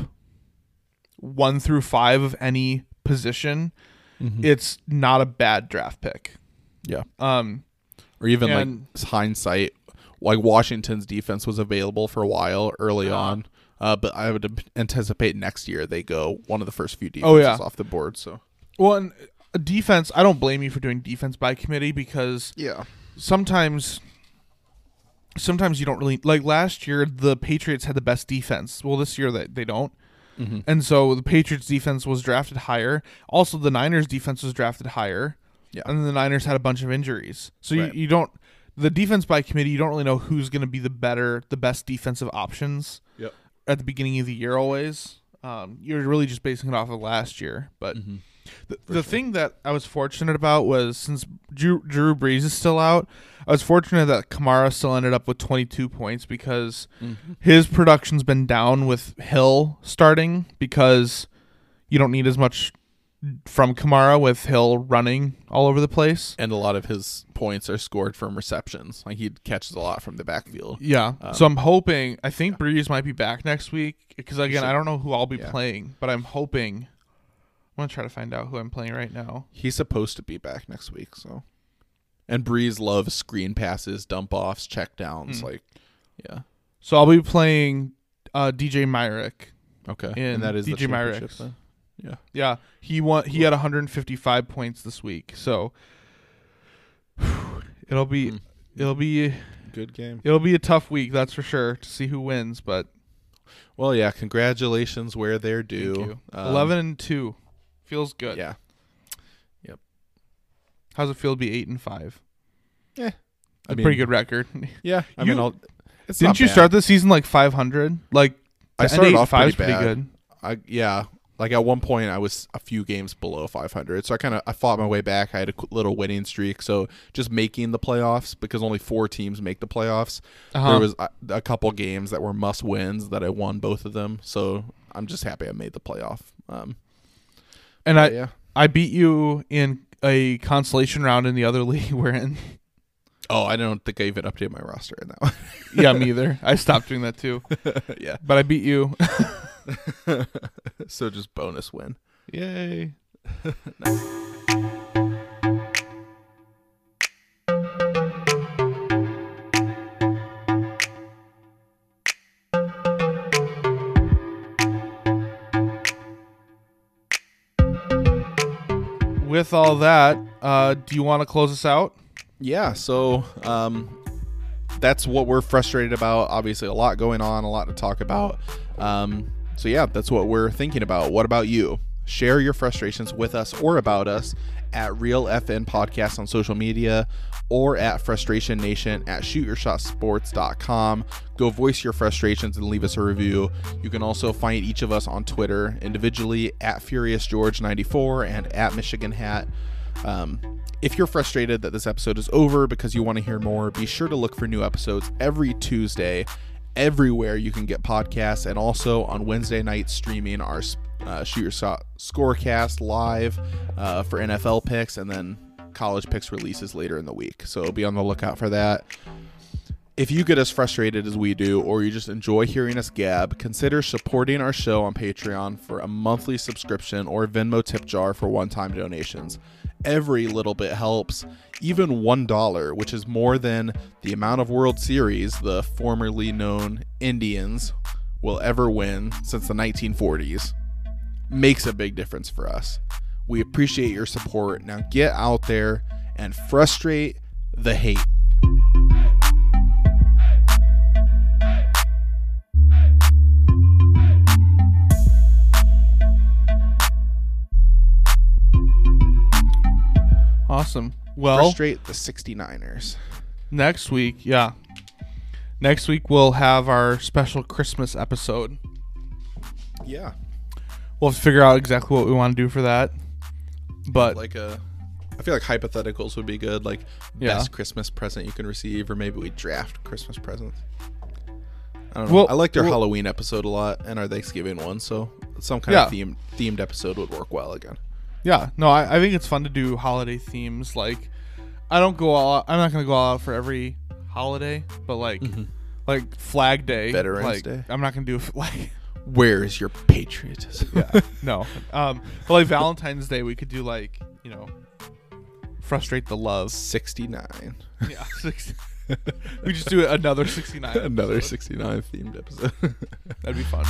1 through 5 of any position, it's not a bad draft pick. yeah Um or even And- like hindsight like washington's defense was available for a while early Yeah. on uh, but i would anticipate next year they go one of the first few Oh, defenses yeah. off the board so Well, and a defense, I don't blame you for doing defense by committee because yeah sometimes sometimes you don't really like last year the Patriots had the best defense. Well, this year that they don't. Mhm. And so the Patriots defense was drafted higher. Also, the Niners defense was drafted higher. Yeah. And the Niners had a bunch of injuries. So Right. you, you don't the defense by committee, you don't really know who's going to be the better, the best defensive options Yep. at the beginning of the year always. Um, you're really just basing it off of last year. But Mhm. the, the thing that I was fortunate about was since Drew, Drew Brees is still out, I was fortunate that Kamara still ended up with 22 points because Mm-hmm. his production's been down with Hill starting because you don't need as much from Kamara with Hill running all over the place. And a lot of his points are scored from receptions. Like he catches a lot from the backfield. Yeah. Um, so I'm hoping. I think Brees might be back next week because again, I don't know who I'll be yeah. playing, but I'm hoping. I'm gonna try to find out who I'm playing right now. He's supposed to be back next week, so. And Brees loves screen passes, dump offs, check downs. Hmm. Like, yeah. So I'll be playing uh, DJ Myrick. Okay. And that is DJ Myrick's. Yeah. Yeah, he won. He had 155 points this week. So it'll be Hmm. it'll be Good game. it'll be a tough week. That's for sure to see who wins. But Well, yeah. Congratulations where they're due. thank you. Um, 11 and two feels good. Yeah. How's it feel to be eight and five? I A mean, pretty good record. Yeah. I You- mean, I'll, it's Didn't you bad. start the season like 500? Like I started off five's pretty good. I yeah, like at one point I was a few games below 500, so I kind of I fought my way back. I had a little winning streak, so just making the playoffs because only four teams make the playoffs. Uh-huh. There was a, a couple games that were must wins that I won both of them, so I'm just happy I made the playoff. Um, and I yeah, I beat you in a consolation round in the other league we're in. oh, I don't think I even updated my roster in that one. yeah, me either. I stopped doing that too. yeah, But I beat you. so just bonus win. Yay. With all that, uh, do you want to close us out? yeah so um that's what we're frustrated about. Obviously a lot going on a lot to talk about. Um so yeah that's what we're thinking about. What about you? Share your frustrations with us or about us at real fn podcast on social media or at frustration nation at shootyourshotsports.com go voice your frustrations and leave us a review. You can also find each of us on twitter individually at furious george 94 and at michigan hat um, if you're frustrated that this episode is over because you want to hear more, be sure to look for new episodes every Tuesday, everywhere you can get podcasts, and also on Wednesday night streaming our uh, Shoot Your Shot Scorecast live uh, for NFL picks, and then college picks releases later in the week. So be on the lookout for that. If you get as frustrated as we do, or you just enjoy hearing us gab, consider supporting our show on Patreon for a monthly subscription or Venmo tip jar for one time donations. Every little bit helps, even $1, which is more than the amount of World Series the formerly known Indians will ever win since the 1940s, makes a big difference for us. We appreciate your support. Now get out there and frustrate the hate. Awesome. Well, frustrate the 69ers. next week, yeah. Next week we'll have our special Christmas episode. Yeah. We'll have to figure out exactly what we want to do for that. But Like a I feel like hypotheticals would be good, like Yeah. best Christmas present you can receive, or maybe we draft Christmas presents. I don't know. Well- I liked our well- Halloween episode a lot and our Thanksgiving one, so some kind of themed themed episode would work well again. yeah, no, I, I think it's fun to do holiday themes. Like, I don't go all. I'm not gonna go all out for every holiday, but like, mm-hmm. like Flag Day, Veterans like, Day. I'm not gonna do like, Where is your patriotism? yeah, no. Um, but like Valentine's Day, we could do like, you know, frustrate the love. 69. Yeah, 60. we just do another 69. Another episode. 69 themed episode. That'd be fun.